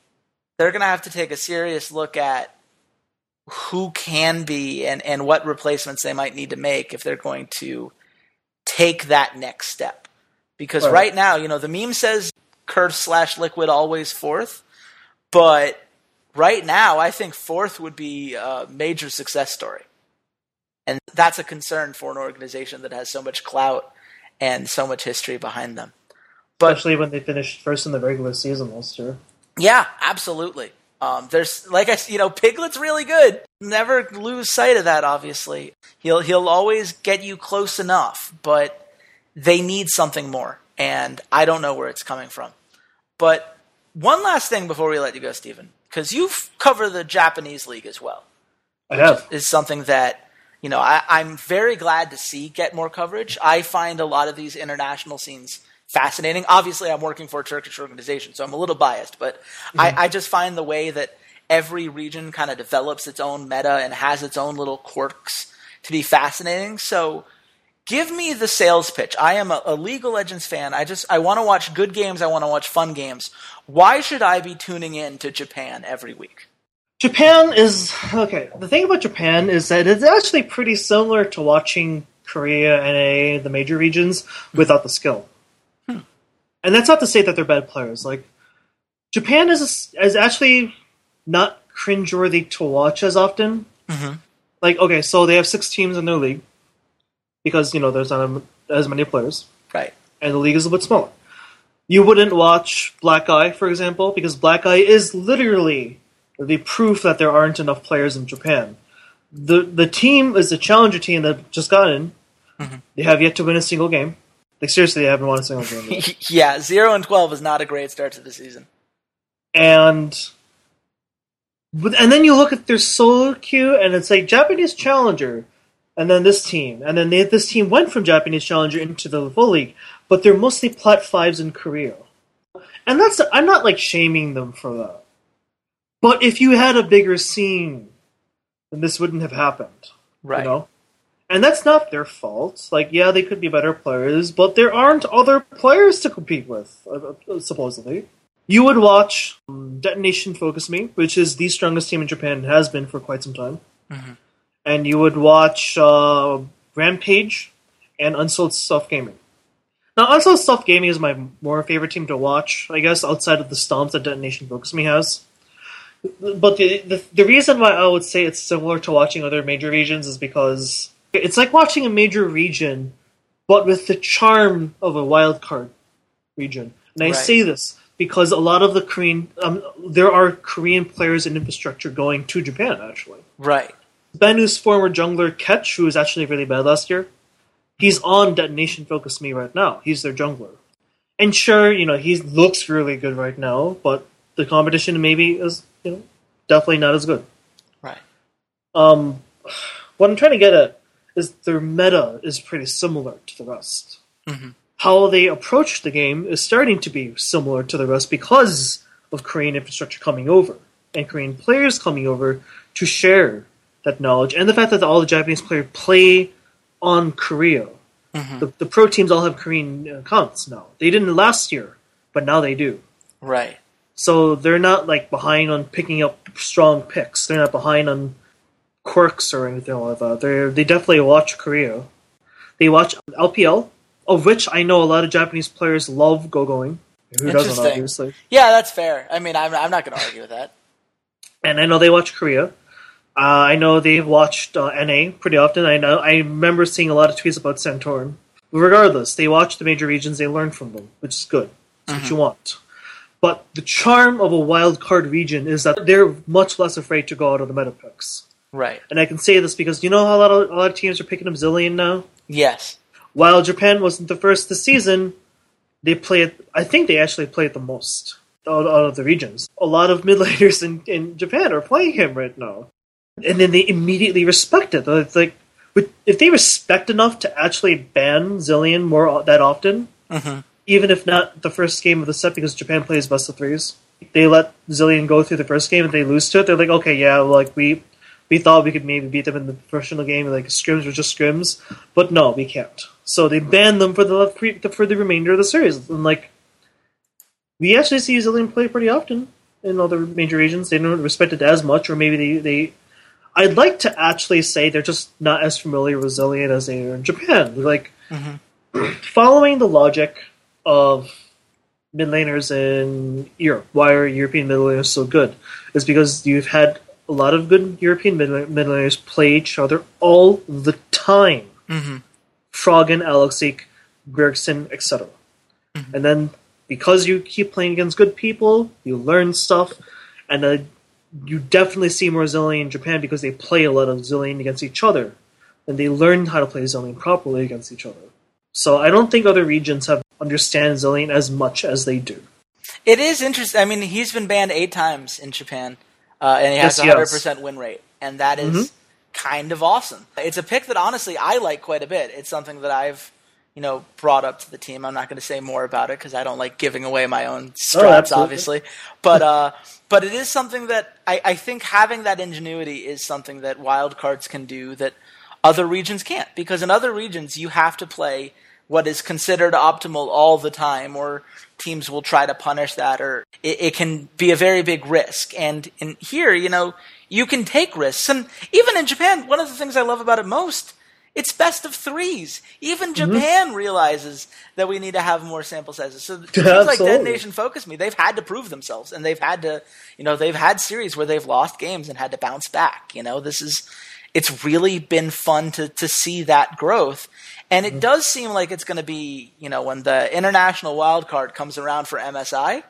S1: they're going to have to take a serious look at who can be and, and what replacements they might need to make if they're going to take that next step. Because right, right now, you know, the meme says Curse slash Liquid always fourth, but right now I think fourth would be a major success story, and that's a concern for an organization that has so much clout and so much history behind them.
S2: But, Especially when they finished first in the regular season last year.
S1: Yeah, absolutely. Um, there's like I, said, you know, Piglet's really good. Never lose sight of that. Obviously, he'll he'll always get you close enough, but they need something more, and I don't know where it's coming from. But one last thing before we let you go, Stephen, because you've covered the Japanese league as well.
S2: I have.
S1: Is something that you know I, I'm very glad to see get more coverage. I find a lot of these international scenes fascinating. Obviously, I'm working for a Turkish organization, so I'm a little biased, but mm-hmm. I, I just find the way that every region kind of develops its own meta and has its own little quirks to be fascinating. So give me the sales pitch. I am a, a League of Legends fan. I just I want to watch good games. I want to watch fun games. Why should I be tuning in to Japan every week?
S2: Japan is okay. The thing about Japan is that it's actually pretty similar to watching Korea and the major regions without the skill. And that's not to say that they're bad players. Like Japan is is actually not cringeworthy to watch as often. Mm-hmm. Like okay, so they have six teams in their league because you know there's not as many players,
S1: right?
S2: And the league is a bit smaller. You wouldn't watch Black Eye, for example, because Black Eye is literally the proof that there aren't enough players in Japan. The the team is a challenger team that just got in. Mm-hmm. They have yet to win a single game. Like seriously, they haven't won a single game.
S1: yeah, zero and twelve is not a great start to the season.
S2: And and then you look at their solo queue, and it's like Japanese challenger and then this team, and then they, this team went from Japanese Challenger into the full league, but they're mostly plat fives in Korea, and that's I'm not like shaming them for that, but if you had a bigger scene, then this wouldn't have happened,
S1: right?
S2: You know, and that's not their fault. Like, yeah, they could be better players, but there aren't other players to compete with, uh, uh supposedly. You would watch um, Detonation Focus Me, which is the strongest team in Japan, has been for quite some time. Mm-hmm and you would watch uh, Rampage and Unsold Stuff Gaming. Now, Unsold Stuff Gaming is my more favorite team to watch, I guess, outside of the stomps that Detonation Focus Me has. But the, the, the reason why I would say it's similar to watching other major regions is because it's like watching a major region, but with the charm of a wild card region. And I right. say this because a lot of the Korean, um, there are Korean players and infrastructure going to Japan, actually.
S1: Right.
S2: Benu's former jungler Ketch, who was actually really bad last year, he's on Detonation Focus Me right now. He's their jungler. And sure, you know, he looks really good right now, but the competition maybe is, you know, definitely not as good.
S1: Right.
S2: Um, what I'm trying to get at is their meta is pretty similar to the rest. Mm-hmm. How they approach the game is starting to be similar to the rest because of Korean infrastructure coming over and Korean players coming over to share that knowledge, and the fact that all the Japanese players play on Korea. Mm-hmm. The, the, pro teams all have Korean accounts now. They didn't last year, but now they do.
S1: Right.
S2: So they're not like behind on picking up strong picks. They're not behind on quirks or anything like that. They they definitely watch Korea. They watch LPL, of which I know a lot of Japanese players love go going. Who doesn't, obviously?
S1: Yeah, that's fair. I mean, I'm, I'm not going to argue with that.
S2: And I know they watch Korea. Uh, I know they've watched uh, NA pretty often. I know I remember seeing a lot of tweets about Santorin. Regardless, they watch the major regions. They learn from them, which is good. That's what you want. But the charm of a wild card region is that they're much less afraid to go out of the meta picks.
S1: Right.
S2: And I can say this because you know how a lot of, a lot of teams are picking up Zilean now?
S1: Yes.
S2: While Japan wasn't the first this season, they play it. I think they actually play it the most out, out of the regions. A lot of mid laners in, in Japan are playing him right now, and then they immediately respect it. It's like if they respect enough to actually ban Zilean more that often, mm-hmm. even if not the first game of the set, because Japan plays best of threes, they let Zilean go through the first game and they lose to it. They're like, okay, yeah, like we we thought we could maybe beat them in the professional game, like scrims were just scrims, but no, we can't. So they banned them for the for the remainder of the series. And like, we actually see Zilean play pretty often in other major regions. They don't respect it as much, or maybe they, they I'd like to actually say they're just not as familiar with Zilean as they are in Japan. Like, mm-hmm. following the logic of mid laners in Europe, why are European mid laners so good? Is because you've had a lot of good European mid mid play each other all the time. Froggen, Alex Ich, Gregson, etc. And then because you keep playing against good people, you learn stuff, and uh, you definitely see more Zilean in Japan because they play a lot of Zilean against each other, and they learn how to play Zilean properly against each other. So I don't think other regions have understand Zilean as much as they do.
S1: It is interesting. I mean, he's been banned eight times in Japan, uh, and he has a hundred percent win rate, and that is kind of awesome. It's a pick that honestly I like quite a bit. It's something that I've you know brought up to the team. I'm not going to say more about it because I don't like giving away my own scraps,
S2: absolutely.
S1: obviously. But uh, but it is something that I, I think having that ingenuity is something that wild cards can do that other regions can't. Because in other regions you have to play what is considered optimal all the time, or teams will try to punish that, or it, it can be a very big risk. And in here, you know, you can take risks. And even in Japan, one of the things I love about it most, it's best of threes. Even mm-hmm. Japan realizes that we need to have more sample sizes. So teams like Dead Nation Focus Me, they've had to prove themselves, and they've had to, you know, they've had series where they've lost games and had to bounce back. You know, this is it's really been fun to to see that growth. And it does seem like it's going to be, you know, when the international wild card comes around for MSI,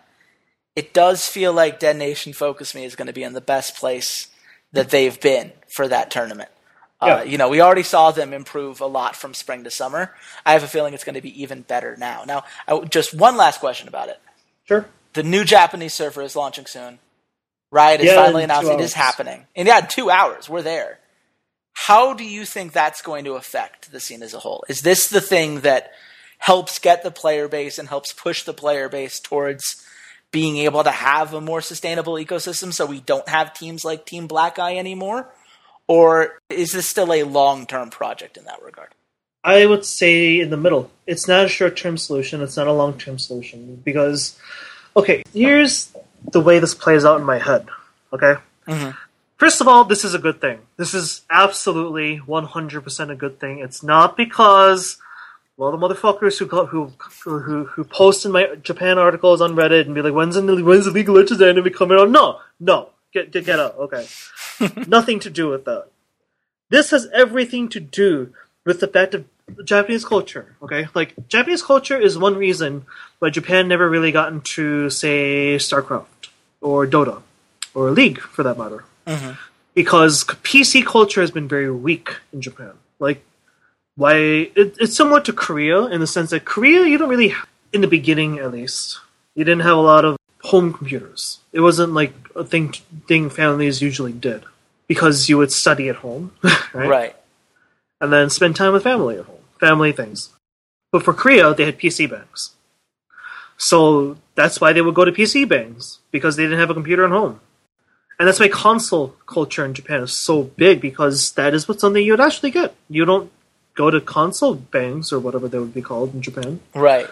S1: it does feel like Dead Nation Focus Me is going to be in the best place that they've been for that tournament. Uh, you know, we already saw them improve a lot from spring to summer. I have a feeling it's going to be even better now. Now, I, just one last question about it.
S2: Sure.
S1: The new Japanese server is launching soon. Riot has
S2: Yeah,
S1: finally
S2: in
S1: announced it is happening. And yeah, two hours. We're there. How do you think that's going to affect the scene as a whole? Is this the thing that helps get the player base and helps push the player base towards being able to have a more sustainable ecosystem so we don't have teams like Team Black Eye anymore? Or is this still a long term project in that regard?
S2: I would say in the middle. It's not a short term solution, it's not a long term solution. Because, okay, here's the way this plays out in my head. Okay? Mm-hmm. First of all, this is a good thing. This is absolutely 100% a good thing. It's not because, well, the motherfuckers who who who who post in my Japan articles on Reddit and be like, "When's the when's the League of Legends anime coming out?" No, no, get get get out. Okay, nothing to do with that. This has everything to do with the fact of Japanese culture. Okay, like Japanese culture is one reason why Japan never really got into, say, StarCraft or Dota or League, for that matter, Mm-hmm. because PC culture has been very weak in Japan. Like, why? It, it's similar to Korea in the sense that Korea, you don't really, in the beginning at least, you didn't have a lot of home computers. It wasn't like a thing thing families usually did because you would study at home, right?
S1: Right.
S2: and then spend time with family at home, family things. But for Korea, they had PC bangs. So that's why they would go to PC bangs, because they didn't have a computer at home. And that's why console culture in Japan is so big, because that is what something you would actually get. You don't go to console banks, or whatever they would be called in Japan.
S1: Right.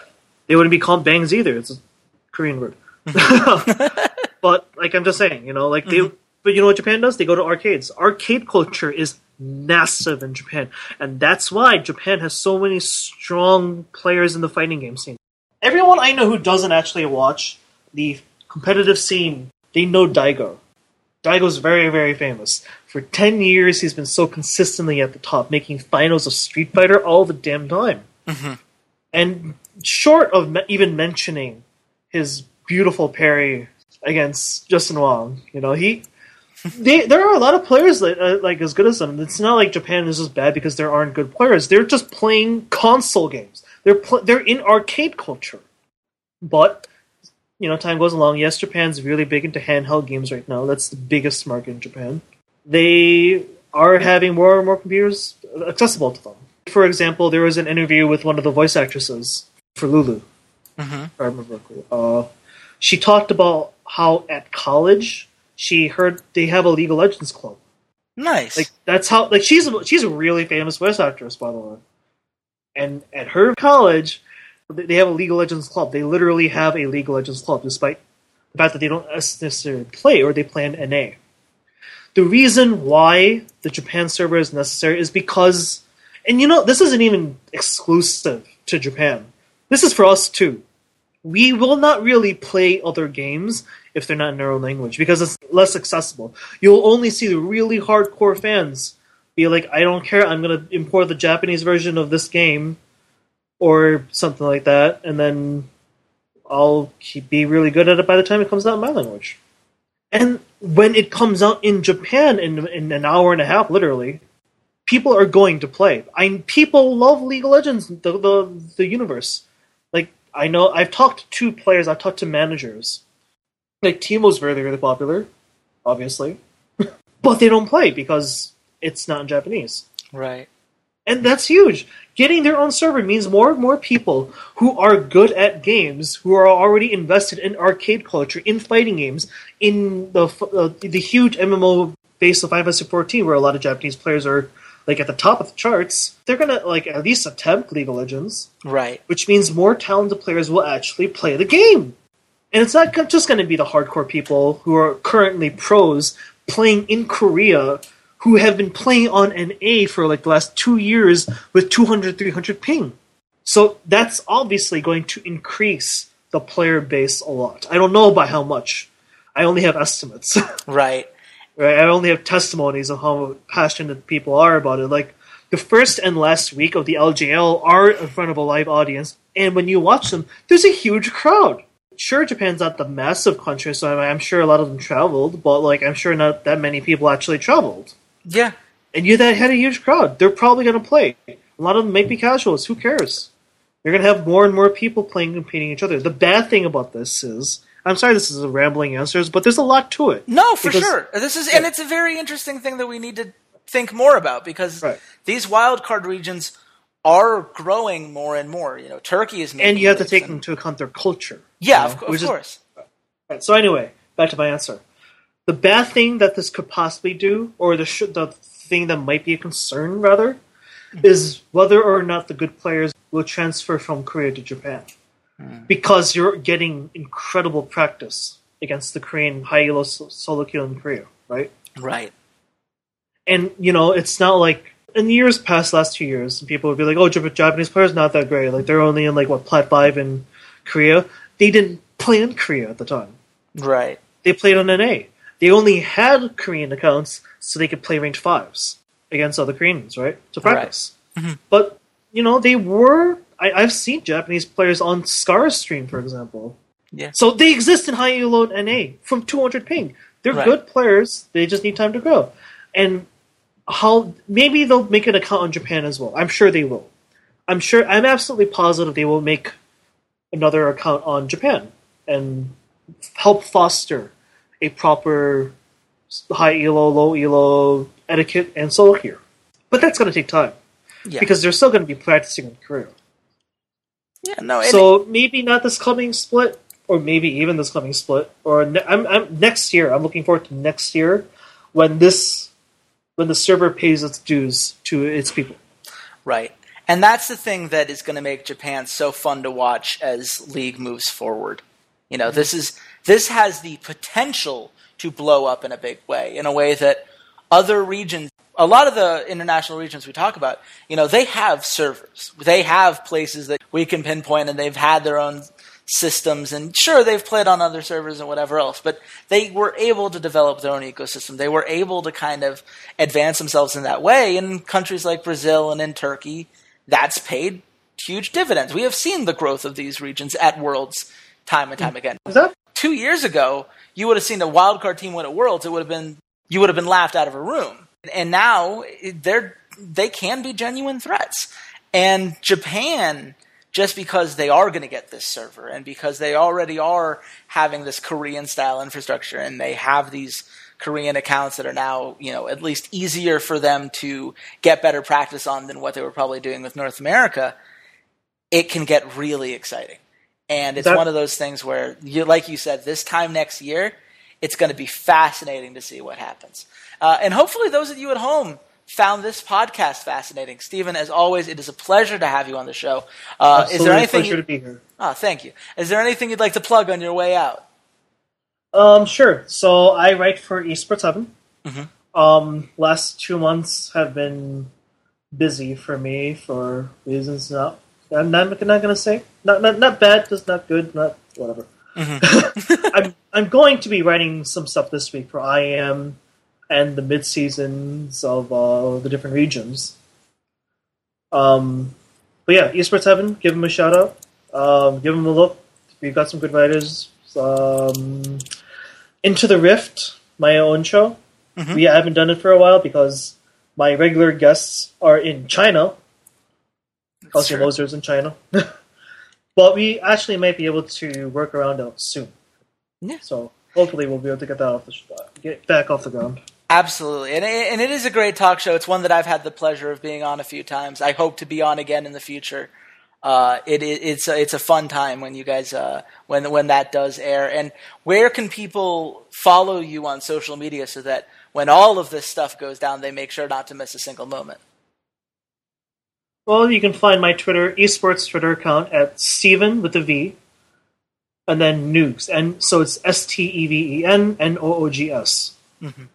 S2: They wouldn't be called bangs either. It's a Korean word. Mm-hmm. but like I'm just saying, you know, like they mm-hmm. But you know what Japan does? They go to arcades. Arcade culture is massive in Japan, and that's why Japan has so many strong players in the fighting game scene. Everyone I know who doesn't actually watch the competitive scene, they know Daigo. Daigo's very, very famous. For 10 years, he's been so consistently at the top, making finals of Street Fighter all the damn time.
S1: Mm-hmm.
S2: And short of me- even mentioning his beautiful parry against Justin Wong, you know, he. They, there are a lot of players that, uh, like as good as them. It's not like Japan is just bad because there aren't good players. They're just playing console games. They're pl- they're in arcade culture. But you know, time goes along. Yes, Japan's really big into handheld games right now. That's the biggest market in Japan. They are having more and more computers accessible to them. For example, there was an interview with one of the voice actresses for Lulu.
S1: Mm-hmm.
S2: I remember correctly. Uh, she talked about how at college she heard they have a League of Legends club.
S1: Nice.
S2: Like that's how like she's a, she's a really famous voice actress by the way. And at her college, they have a League of Legends club. They literally have a League of Legends club, despite the fact that they don't necessarily play or they play an NA. The reason why the Japan server is necessary is because, and you know, this isn't even exclusive to Japan. This is for us too. We will not really play other games if they're not in our own language because it's less accessible. You'll only see the really hardcore fans be like, I don't care, I'm going to import the Japanese version of this game or something like that, and then I'll be really good at it by the time it comes out in my language. And when it comes out in Japan in, in an hour and a half, literally, people are going to play. I people love League of Legends, the the, the universe. Like I know, I've talked to players, I've talked to managers. Like Teemo's very really popular, obviously, but they don't play because it's not in Japanese.
S1: right.
S2: And that's huge. Getting their own server means more and more people who are good at games, who are already invested in arcade culture, in fighting games, in the uh, the huge MMO base of Final Fantasy 14, where a lot of Japanese players are like at the top of the charts. They're gonna like at least attempt League of Legends,
S1: Right.
S2: which means more talented players will actually play the game. And it's not just going to be the hardcore people who are currently pros playing in Korea who have been playing on NA for like the last two years with 200, 300 ping. So that's obviously going to increase the player base a lot. I don't know by how much. I only have estimates.
S1: Right.
S2: right? I only have testimonies of how passionate people are about it. Like the first and last week of the LJL are in front of a live audience, and when you watch them, there's a huge crowd. Sure, Japan's not the massive country, so I'm sure a lot of them traveled, but like I'm sure not that many people actually traveled.
S1: Yeah.
S2: And you that had a huge crowd. They're probably going to play. A lot of them may be casuals. Who cares? You're going to have more and more people playing competing each other. The bad thing about this is, I'm sorry, this is a rambling answers, but there's a lot to it.
S1: No, for
S2: Because-
S1: sure. This is, and it's a very interesting thing that we need to think more about because
S2: Right.
S1: these wildcard regions are growing more and more. You know, Turkey is,
S2: And you have to take
S1: and-
S2: into account their culture.
S1: Yeah,
S2: you know,
S1: of, of
S2: is-
S1: course.
S2: Right, so anyway, back to my answer. The bad thing that this could possibly do, or the sh- the thing that might be a concern rather, is whether or not the good players will transfer from Korea to Japan, hmm. because you're getting incredible practice against the Korean high elo solo queue in Korea, right?
S1: Right.
S2: And you know, it's not like in the years past, last two years, people would be like, "Oh, Japanese players not that great. Like they're only in like what plat five in Korea. They didn't play in Korea at the time."
S1: Right.
S2: they played on NA. They only had Korean accounts so they could play ranked fives against other Koreans, right? To practice. Mm-hmm. But you know, they were. I, I've seen Japanese players on Scar's stream, for example.
S1: Yeah.
S2: So they exist in high elo NA from 200 ping. They're
S1: Right.
S2: good players. They just need time to grow. And how maybe they'll make an account on Japan as well. I'm sure they will. I'm sure. I'm absolutely positive they will make another account on Japan and help foster a proper high elo, low elo etiquette and solo here. But that's going to take time
S1: Yeah.
S2: because they're still going to be practicing in Korea.
S1: yeah. No.
S2: So maybe not this coming split, or maybe even this coming split, or ne- I'm, I'm next year. I'm looking forward to next year when this when the server pays its dues to its people.
S1: Right. And that's the thing that is going to make Japan so fun to watch as League moves forward. You know, this is this has the potential to blow up in a big way, in a way that other regions, a lot of the international regions we talk about, you know, they have servers. They have places that we can pinpoint and they've had their own systems and sure they've played on other servers and whatever else but they were able to develop their own ecosystem. They were able to kind of advance themselves in that way. In countries like brazil and in turkey that's paid huge dividends. We have seen the growth of these regions at worlds time and time mm. again. Two years ago you would have seen a wildcard team win at worlds. It would have been you would have been laughed out of a room. And now they're they can be genuine threats. And japan just because they are going to get this server and because they already are having this Korean style infrastructure and they have these Korean accounts that are now, you know, at least easier for them to get better practice on than what they were probably doing with North America, it can get really exciting. And it's that, one of those things where, you, like you said, this time next year, it's going to be fascinating to see what happens. Uh, and hopefully, those of you at home found this podcast fascinating. Steven, as always, it is a pleasure to have you on the show.
S2: Uh, is there anything? Pleasure to be here.
S1: Oh, thank you. Is there anything you'd like to plug on your way out?
S2: Um, sure. So I write for Esports Heaven. Mm-hmm. Um, last two months have been busy for me for reasons not I'm not, I'm not gonna say not not not bad, just not good, not whatever. Mm-hmm. I'm I'm going to be writing some stuff this week for IEM and the mid seasons of uh, the different regions. Um, but yeah, Esports Heaven, give them a shout out. Um, give them a look. We've got some good writers. Um, Into the Rift, my own show. Mm-hmm. We haven't done it for a while because my regular guests are in China. Kelsey Moser's in China. but we actually might be able to work around out soon. Yeah. So hopefully we'll be able to get that off the get back off the ground.
S1: Absolutely, and it, and it is a great talk show. It's one that I've had the pleasure of being on a few times. I hope to be on again in the future. Uh, it, it, it's a, it's a fun time when you guys uh, when when that does air. And where can people follow you on social media so that when all of this stuff goes down, they make sure not to miss a single moment?
S2: Well, you can find my Twitter esports Twitter account at Steven with a V, and then Noogs, and so it's S T E V E N N O O G S. Mm-hmm.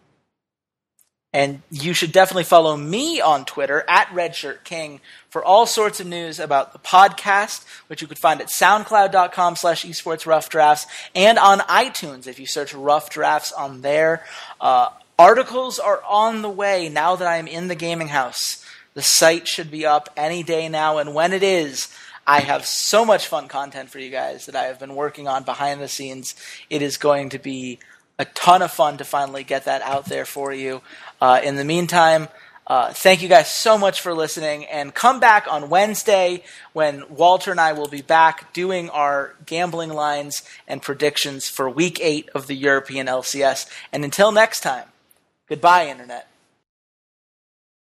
S1: And you should definitely follow me on Twitter at Redshirt King for all sorts of news about the podcast, which you could find at soundcloud.com slash esports rough drafts and on iTunes if you search rough drafts on there. Uh, articles are on the way now that I am in the gaming house. The site should be up any day now, and when it is, I have so much fun content for you guys that I have been working on behind the scenes. It is going to be a ton of fun to finally get that out there for you. Uh, in the meantime, uh, thank you guys so much for listening, and come back on Wednesday when Walter and I will be back doing our gambling lines and predictions for Week 8 of the European LCS. And until next time, goodbye, Internet.